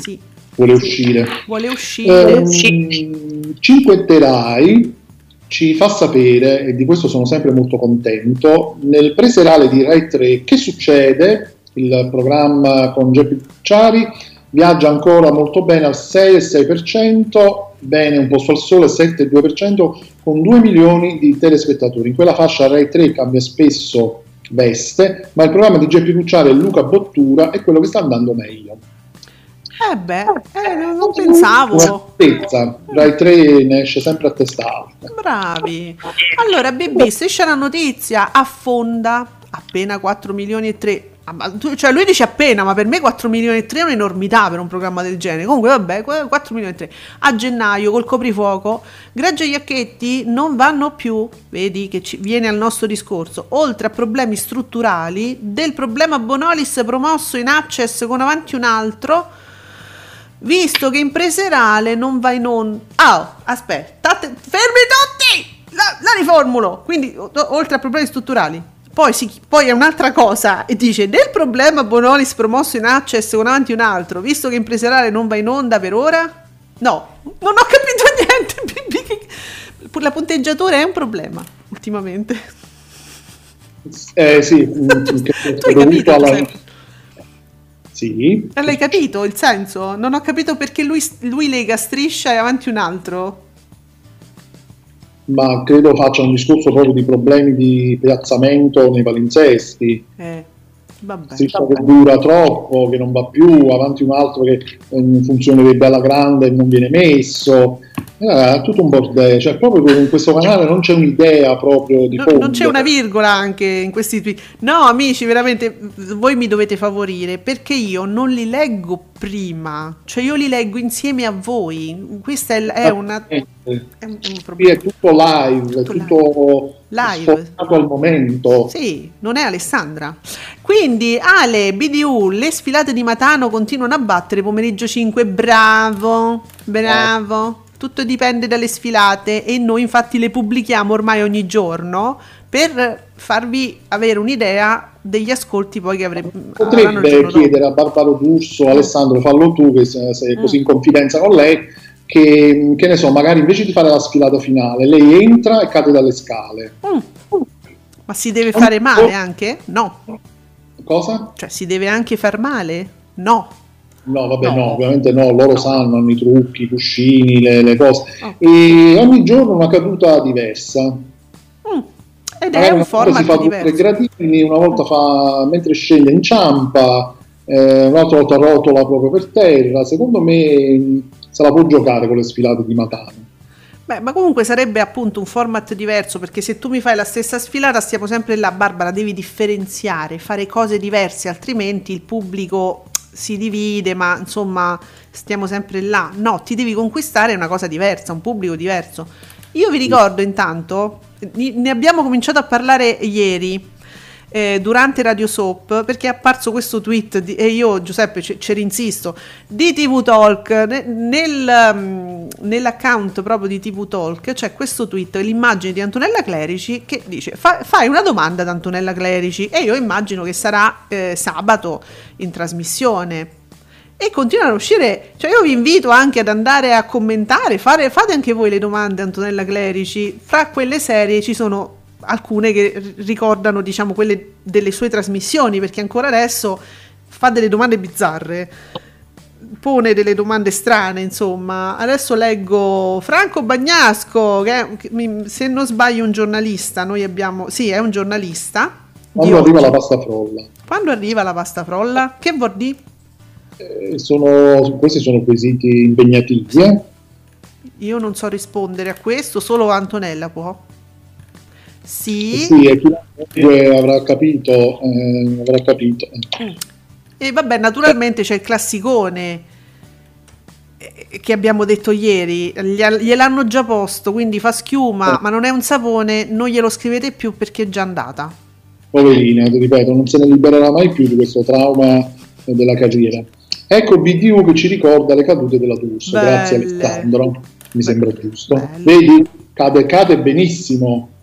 Sì, vuole uscire. vuole uscire. Ehm, Cinquetterai ci fa sapere, e di questo sono sempre molto contento, nel preserale di Rai 3 che succede, il programma con Geppi Cucciari viaggia ancora molto bene al 6,6%, bene un posto al sole 7,2% con 2 milioni di telespettatori. In quella fascia Rai 3 cambia spesso veste, ma il programma di Geppi Cucciari e Luca Bottura è quello che sta andando meglio. Eh beh, eh, non, non pensavo. Certezza, Rai 3 ne esce sempre a testa alta. Bravi. Allora, BB, striscia la notizia, affonda appena 4 milioni e 3. Ah, Cioè lui dice appena, ma per me 4 milioni e 3 è un'enormità per un programma del genere. Comunque vabbè, que- 4 milioni e 3. A gennaio col coprifuoco, Greggio e Iacchetti non vanno più, vedi che ci viene al nostro discorso, oltre a problemi strutturali, del problema Bonolis promosso in access con avanti un altro, visto che in preserale non va in onda. Ah, aspetta, fermi tutti! La, la riformulo. Quindi, o- oltre a problemi strutturali. Poi, si- poi è un'altra cosa e dice del problema Bonolis promosso in access con avanti un altro, visto che in preserale non va in onda per ora? No, non ho capito niente. La punteggiatura è un problema ultimamente. Eh sì, mm, che Tu hai capito? alla- Giuseppe? Sì, Eh, L'hai capito il senso? Non ho capito perché lui, lui lega striscia e avanti un altro. ma credo faccia un discorso proprio di problemi di piazzamento nei palinsesti. Eh, vabbè. Striscia che dura troppo, che non va più, avanti un altro che in funzione dei Bella Grande non viene messo. Era tutto un bordello, cioè proprio con questo canale non c'è un'idea proprio di No- fondo. non c'è una virgola anche in questi tweet. No, amici, veramente voi mi dovete favorire perché io non li leggo prima, cioè io li leggo insieme a voi. Questa è, è una è un, è tutto live, Tutto tutto Live. sforzato al momento. Sì, non è Alessandra. Quindi Ale, BDU, le sfilate di Matano continuano a battere pomeriggio 5. Bravo, bravo. Tutto dipende dalle sfilate e noi infatti le pubblichiamo ormai ogni giorno per farvi avere un'idea degli ascolti poi che avre- avranno il Potrebbe giorno dopo. chiedere a Barbaro D'Urso, Alessandro, fallo tu, che se- sei Mm. così in confidenza con lei, che, che ne so, magari invece di fare la sfilata finale, lei entra e cade dalle scale. Mm. Ma si deve fare male anche? No. Cosa? Cioè si deve anche far male? No. No, vabbè, No. no, ovviamente no, loro sanno, hanno i trucchi, i cuscini, le, le cose. Oh. E ogni giorno una caduta diversa. Mm. Ed Magari è un volta si format fa diverso. gradini, una volta fa mentre scende inciampa, eh, un'altra volta rotola proprio per terra. Secondo me mh, se la può giocare con le sfilate di Matano. Beh, ma comunque sarebbe appunto un format diverso perché se tu mi fai la stessa sfilata stiamo sempre là, Barbara, devi differenziare, fare cose diverse, altrimenti il pubblico si divide, ma insomma stiamo sempre là. No, ti devi conquistare una cosa diversa, un pubblico diverso. Io vi ricordo intanto, ne abbiamo cominciato a parlare ieri. Eh, durante Radio Soap perché è apparso questo tweet di- e io Giuseppe ci ci rinsisto di TV Talk. Ne- nel, mm, nell'account proprio di TV Talk c'è questo tweet l'immagine di Antonella Clerici che dice "Fa- fai una domanda ad Antonella Clerici e io immagino che sarà eh, sabato in trasmissione. E continuano a uscire, cioè io vi invito anche ad andare a commentare, fare, fate anche voi le domande Antonella Clerici, fra quelle serie ci sono alcune che ricordano diciamo quelle delle sue trasmissioni perché ancora adesso fa delle domande bizzarre pone delle domande strane insomma adesso leggo Franco Bagnasco che, è- che se non sbaglio un giornalista noi abbiamo sì è un giornalista Quando arriva oggi. la pasta frolla. quando arriva la pasta frolla che vuol dire? Eh, sono- questi sono quesiti impegnativi. eh. Io non so rispondere a questo, solo Antonella può. Sì. Sì, e chiunque avrà capito, eh, avrà capito. E vabbè, naturalmente c'è il classicone eh, che abbiamo detto ieri, gli- gliel'hanno già posto, quindi fa schiuma, ma non è un sapone, non glielo scrivete più perché è già andata. Poverina, ti ripeto, non se ne libererà mai più di questo trauma eh, della carriera. Ecco BDU che ci ricorda le cadute della D'Urso. Belle. Grazie Alessandro, mi sembra giusto. Belle. Vedi, cade, cade benissimo.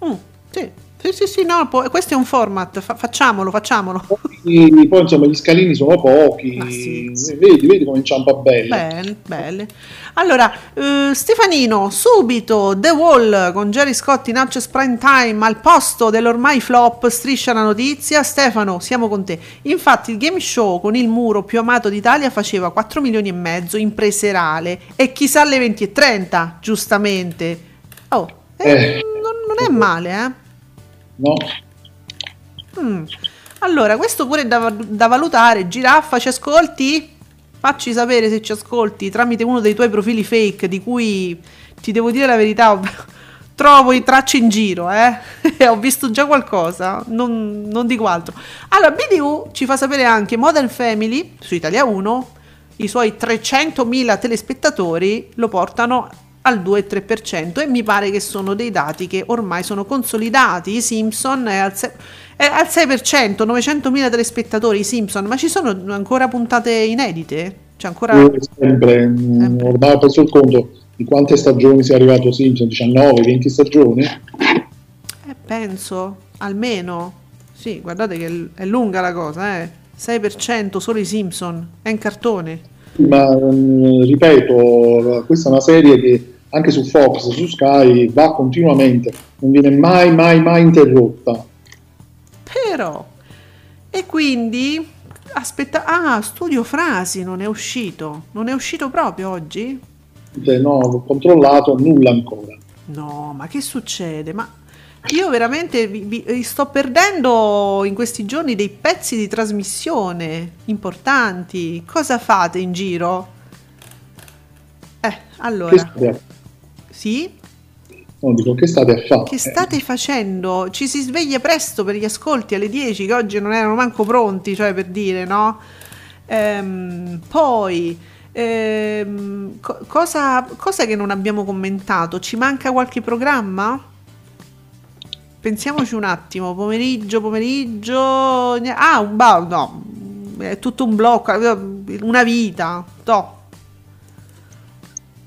Sì. sì, sì, sì, no, può- questo è un format, fa- facciamolo, facciamolo. Poi, poi, insomma gli scalini sono pochi. Sì, sì. Vedi, vedi come inciampa bene. Belle, belle. Allora, eh, Stefanino, subito The Wall con Jerry Scott in Access Prime Time al posto dell'ormai flop Striscia la notizia. Stefano, siamo con te. Infatti il game show con il muro più amato d'Italia faceva 4 milioni e mezzo in preserale e chissà le 20 e 30, giustamente. Oh, eh, Eh. non, non è male, eh? No? Mm. Allora, questo pure è da, da valutare. Giraffa, ci ascolti? Facci sapere se ci ascolti tramite uno dei tuoi profili fake di cui ti devo dire la verità. Trovo i tracce in giro, eh? Ho visto già qualcosa, non, non dico altro. Allora, BDU ci fa sapere anche Modern Family su Italia 1, i suoi 300.000 telespettatori lo portano al 2,3% e mi pare che sono dei dati che ormai sono consolidati. I Simpson è al, se- è al 6%, 900.000 telespettatori, i Simpson, ma ci sono ancora puntate inedite? C'è ancora... Io sempre, mm, Sempre. ormai ho preso il conto di quante stagioni sia arrivato Simpson, 19, 20 stagioni. Eh, penso, almeno. Sì, guardate che è- è lunga la cosa, eh. 6% solo i Simpson, è in cartone. Ma mm, ripeto, questa è una serie che anche su Fox, su Sky va continuamente, non viene mai, mai, mai interrotta. Però, e quindi, aspetta, ah, Studio Frasi non è uscito, non è uscito proprio oggi? Cioè, no, ho controllato, nulla ancora. No, ma che succede? Ma io veramente vi, vi- sto perdendo in questi giorni dei pezzi di trasmissione importanti. Cosa fate in giro? Eh, allora? Sì? No, dico, che state fare? Che state facendo? Ci si sveglia presto per gli ascolti alle 10, che oggi non erano manco pronti, cioè per dire, no? Ehm, poi, ehm, co- cosa, cosa che non abbiamo commentato? Ci manca qualche programma? Pensiamoci un attimo, pomeriggio, pomeriggio... Ah, un ba- no, è tutto un blocco, una vita, to.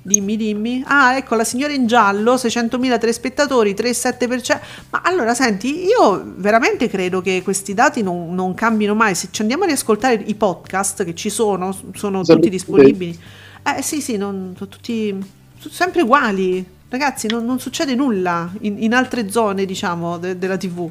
Dimmi, dimmi. Ah, ecco, la signora in giallo, 600.000 telespettatori, 3,7%. Ma allora, senti, io veramente credo che questi dati non, non cambino mai. Se ci andiamo a riascoltare i podcast che ci sono, sono Sempre tutti disponibili. Eh sì, sì, non, sono tutti sono sempre uguali. Ragazzi, non, non succede nulla in, in altre zone, diciamo, de- della TV.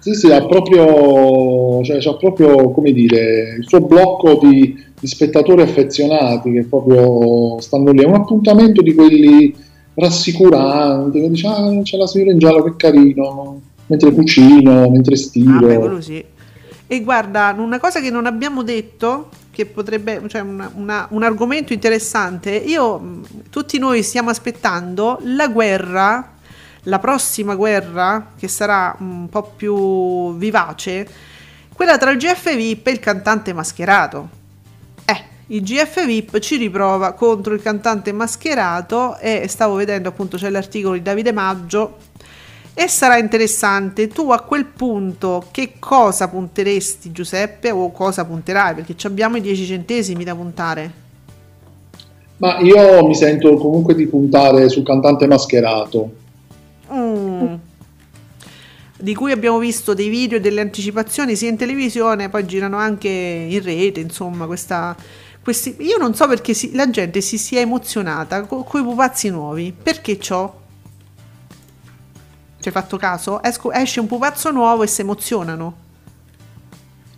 Sì, sì, ha proprio, cioè, c'ha proprio, come dire, il suo blocco di, di spettatori affezionati che proprio stanno lì. È un appuntamento di quelli rassicuranti, che dice, ah, c'è la signora in giallo, che carino, mentre cucino, mentre Ah, stiro. quello sì. E guarda, una cosa che non abbiamo detto, che potrebbe, cioè una- una- un argomento interessante, io, tutti noi stiamo aspettando la guerra, la prossima guerra, che sarà un po' più vivace, quella tra il GF VIP e il cantante mascherato. Il GF VIP ci riprova contro il cantante mascherato e stavo vedendo appunto c'è l'articolo di Davide Maggio e sarà interessante. Tu a quel punto che cosa punteresti Giuseppe o cosa punterai? Perché ci abbiamo i 10 centesimi da puntare. Ma io mi sento comunque di puntare sul cantante mascherato. Mm. Di cui abbiamo visto dei video e delle anticipazioni sia in televisione, poi girano anche in rete, insomma, questa, questi, io non so perché si- la gente si sia emozionata con i pupazzi nuovi. Perché ciò? Ci hai fatto caso? Esco- esce un pupazzo nuovo e si emozionano.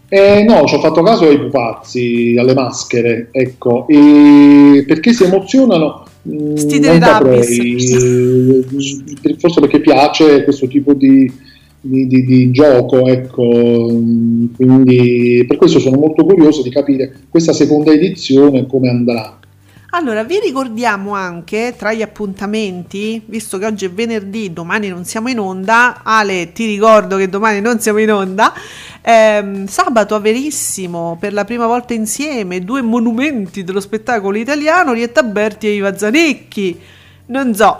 Eh, no, ci ho fatto caso ai pupazzi, alle maschere, ecco, e perché si emozionano? Mm, Sti non saprei. Forse perché piace questo tipo di, di- di- di gioco, ecco, quindi per questo sono molto curioso di capire questa seconda edizione come andrà. Allora, vi ricordiamo anche tra gli appuntamenti, visto che oggi è venerdì, domani non siamo in onda, Ale ti ricordo che domani non siamo in onda, ehm, sabato a Verissimo, per la prima volta insieme, due monumenti dello spettacolo italiano, Rietta Berti e Iva Zanicchi. Non so.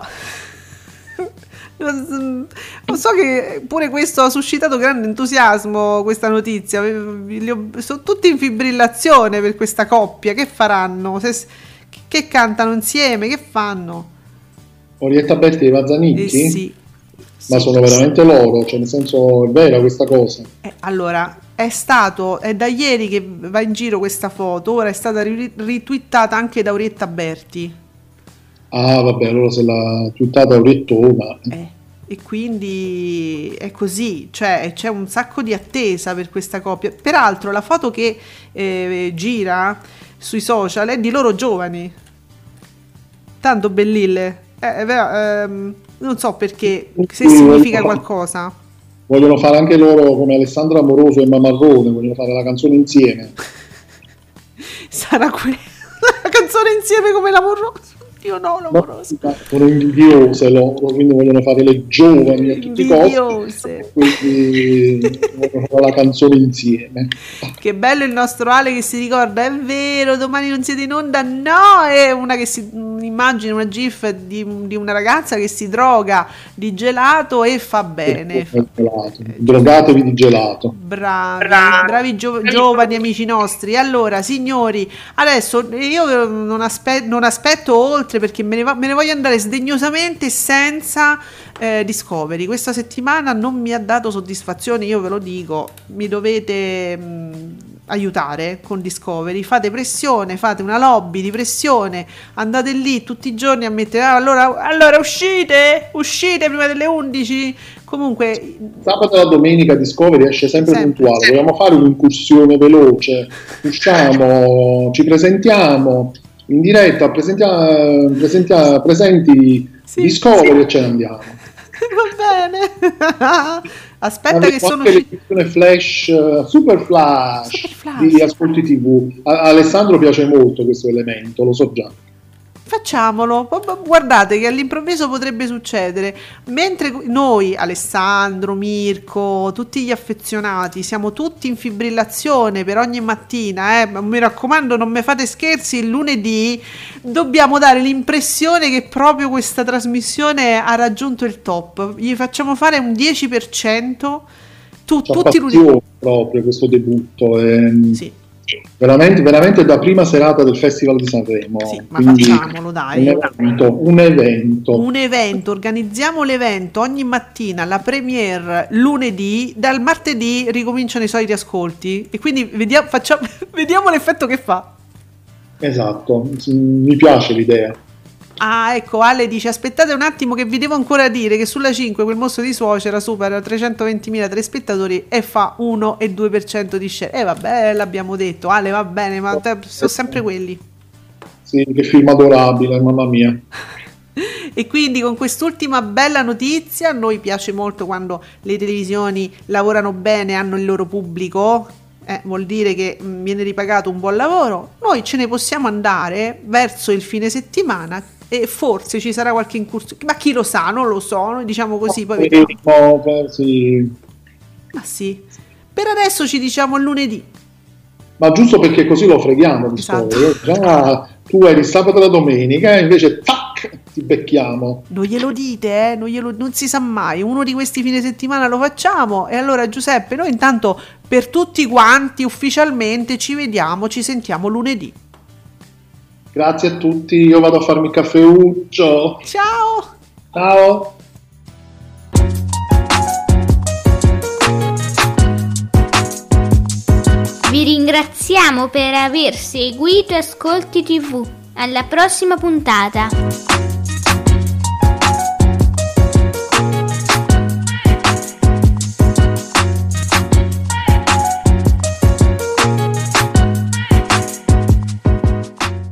So che pure questo ha suscitato grande entusiasmo, questa notizia. Ho- Sono tutti in fibrillazione per questa coppia. Che faranno? Se- che cantano insieme? Che fanno? Orietta Berti e Eva Zanicchi? Eh sì. Ma sono veramente loro, cioè nel senso è vera questa cosa. Eh, allora, è stato, è da ieri che va in giro questa foto, ora è stata ri- ritwittata anche da Orietta Berti. Ah, vabbè, allora se l'ha twittata Oriettona. Eh, e quindi è così, cioè c'è un sacco di attesa per questa coppia. Peraltro la foto che eh, gira sui social è di loro giovani. Tanto bellille. Eh, ehm, non so perché, se significa qualcosa. Vogliono fare anche loro come Alessandra Amoroso e Mamarrone, vogliono fare la canzone insieme. Sarà quella la canzone insieme come l'amoroso. Dio no, l'amoroso. Sono invidiose loro, quindi vogliono fare le giovani a tutti i costi. Quindi vogliono fare la canzone insieme. Che bello il nostro Ale che si ricorda, è vero, domani non siete in onda, no, è una che si immagina una gif di, di una ragazza che si droga di gelato e fa bene. Il gelato. Drogatevi di gelato. Bravi, bravi gio- giovani amici nostri. Allora, signori, adesso io non, aspe- non aspetto oltre perché me ne, va- me ne voglio andare sdegnosamente senza eh, Discovery. Questa settimana non mi ha dato soddisfazione, io ve lo dico. Mi dovete mh, aiutare con Discovery. Fate pressione, fate una lobby di pressione. Andate lì tutti i giorni a mettere. "Ah, allora, allora uscite, uscite prima delle 11. Comunque, Sabato e domenica Discovery esce sempre, Sempre. puntuale. Vogliamo fare un'incursione veloce. Usciamo, ci presentiamo in diretta, presentiamo, presentiamo- presenti Sì, Discovery sì. e ce ne andiamo. Va bene. Aspetta che Avremo sono l'edizione flash, eh, super flash, Super flash. di Ascolti TV. A- Alessandro piace molto questo elemento, lo so già. Facciamolo, guardate che all'improvviso potrebbe succedere. Mentre noi, Alessandro, Mirko, tutti gli affezionati, siamo tutti in fibrillazione per ogni mattina, eh, mi raccomando non mi fate scherzi, il lunedì dobbiamo dare l'impressione che proprio questa trasmissione ha raggiunto il top. Gli facciamo fare un 10%, tu, tutti lunedì. proprio questo debutto. è Sì. Veramente, veramente da prima serata del Festival di Sanremo. Sì, ma facciamolo, dai. Un evento, un evento. un evento, organizziamo l'evento ogni mattina, la premiere lunedì, dal martedì ricominciano i soliti ascolti e quindi vediamo, facciamo, vediamo l'effetto che fa. Esatto, mi piace l'idea. Ah, ecco, Ale dice aspettate un attimo che vi devo ancora dire che sulla 5 quel mostro di suocera supera 320.000 telespettatori e fa 1,2% di share. E vabbè, l'abbiamo detto, Ale va bene, ma te- sono sempre quelli. Sì, che film adorabile, mamma mia. E quindi con quest'ultima bella notizia, a noi piace molto quando le televisioni lavorano bene, hanno il loro pubblico, eh, vuol dire che viene ripagato un buon lavoro, noi ce ne possiamo andare verso il fine settimana e forse ci sarà qualche incursione, ma chi lo sa, non lo so, noi diciamo così, poi vediamo. Sì. Ma sì, per adesso ci diciamo lunedì. Ma giusto perché così lo freghiamo Esatto. Già tu eri sabato e la domenica, invece tac, ti becchiamo. Non glielo dite, eh? non, glielo- non si sa mai. Uno di questi fine settimana lo facciamo. E allora, Giuseppe, noi intanto per tutti quanti ufficialmente ci vediamo, ci sentiamo lunedì. Grazie a tutti, io vado a farmi il caffeuccio. Ciao! Ciao! Vi ringraziamo per aver seguito Ascolti TV. Alla prossima puntata.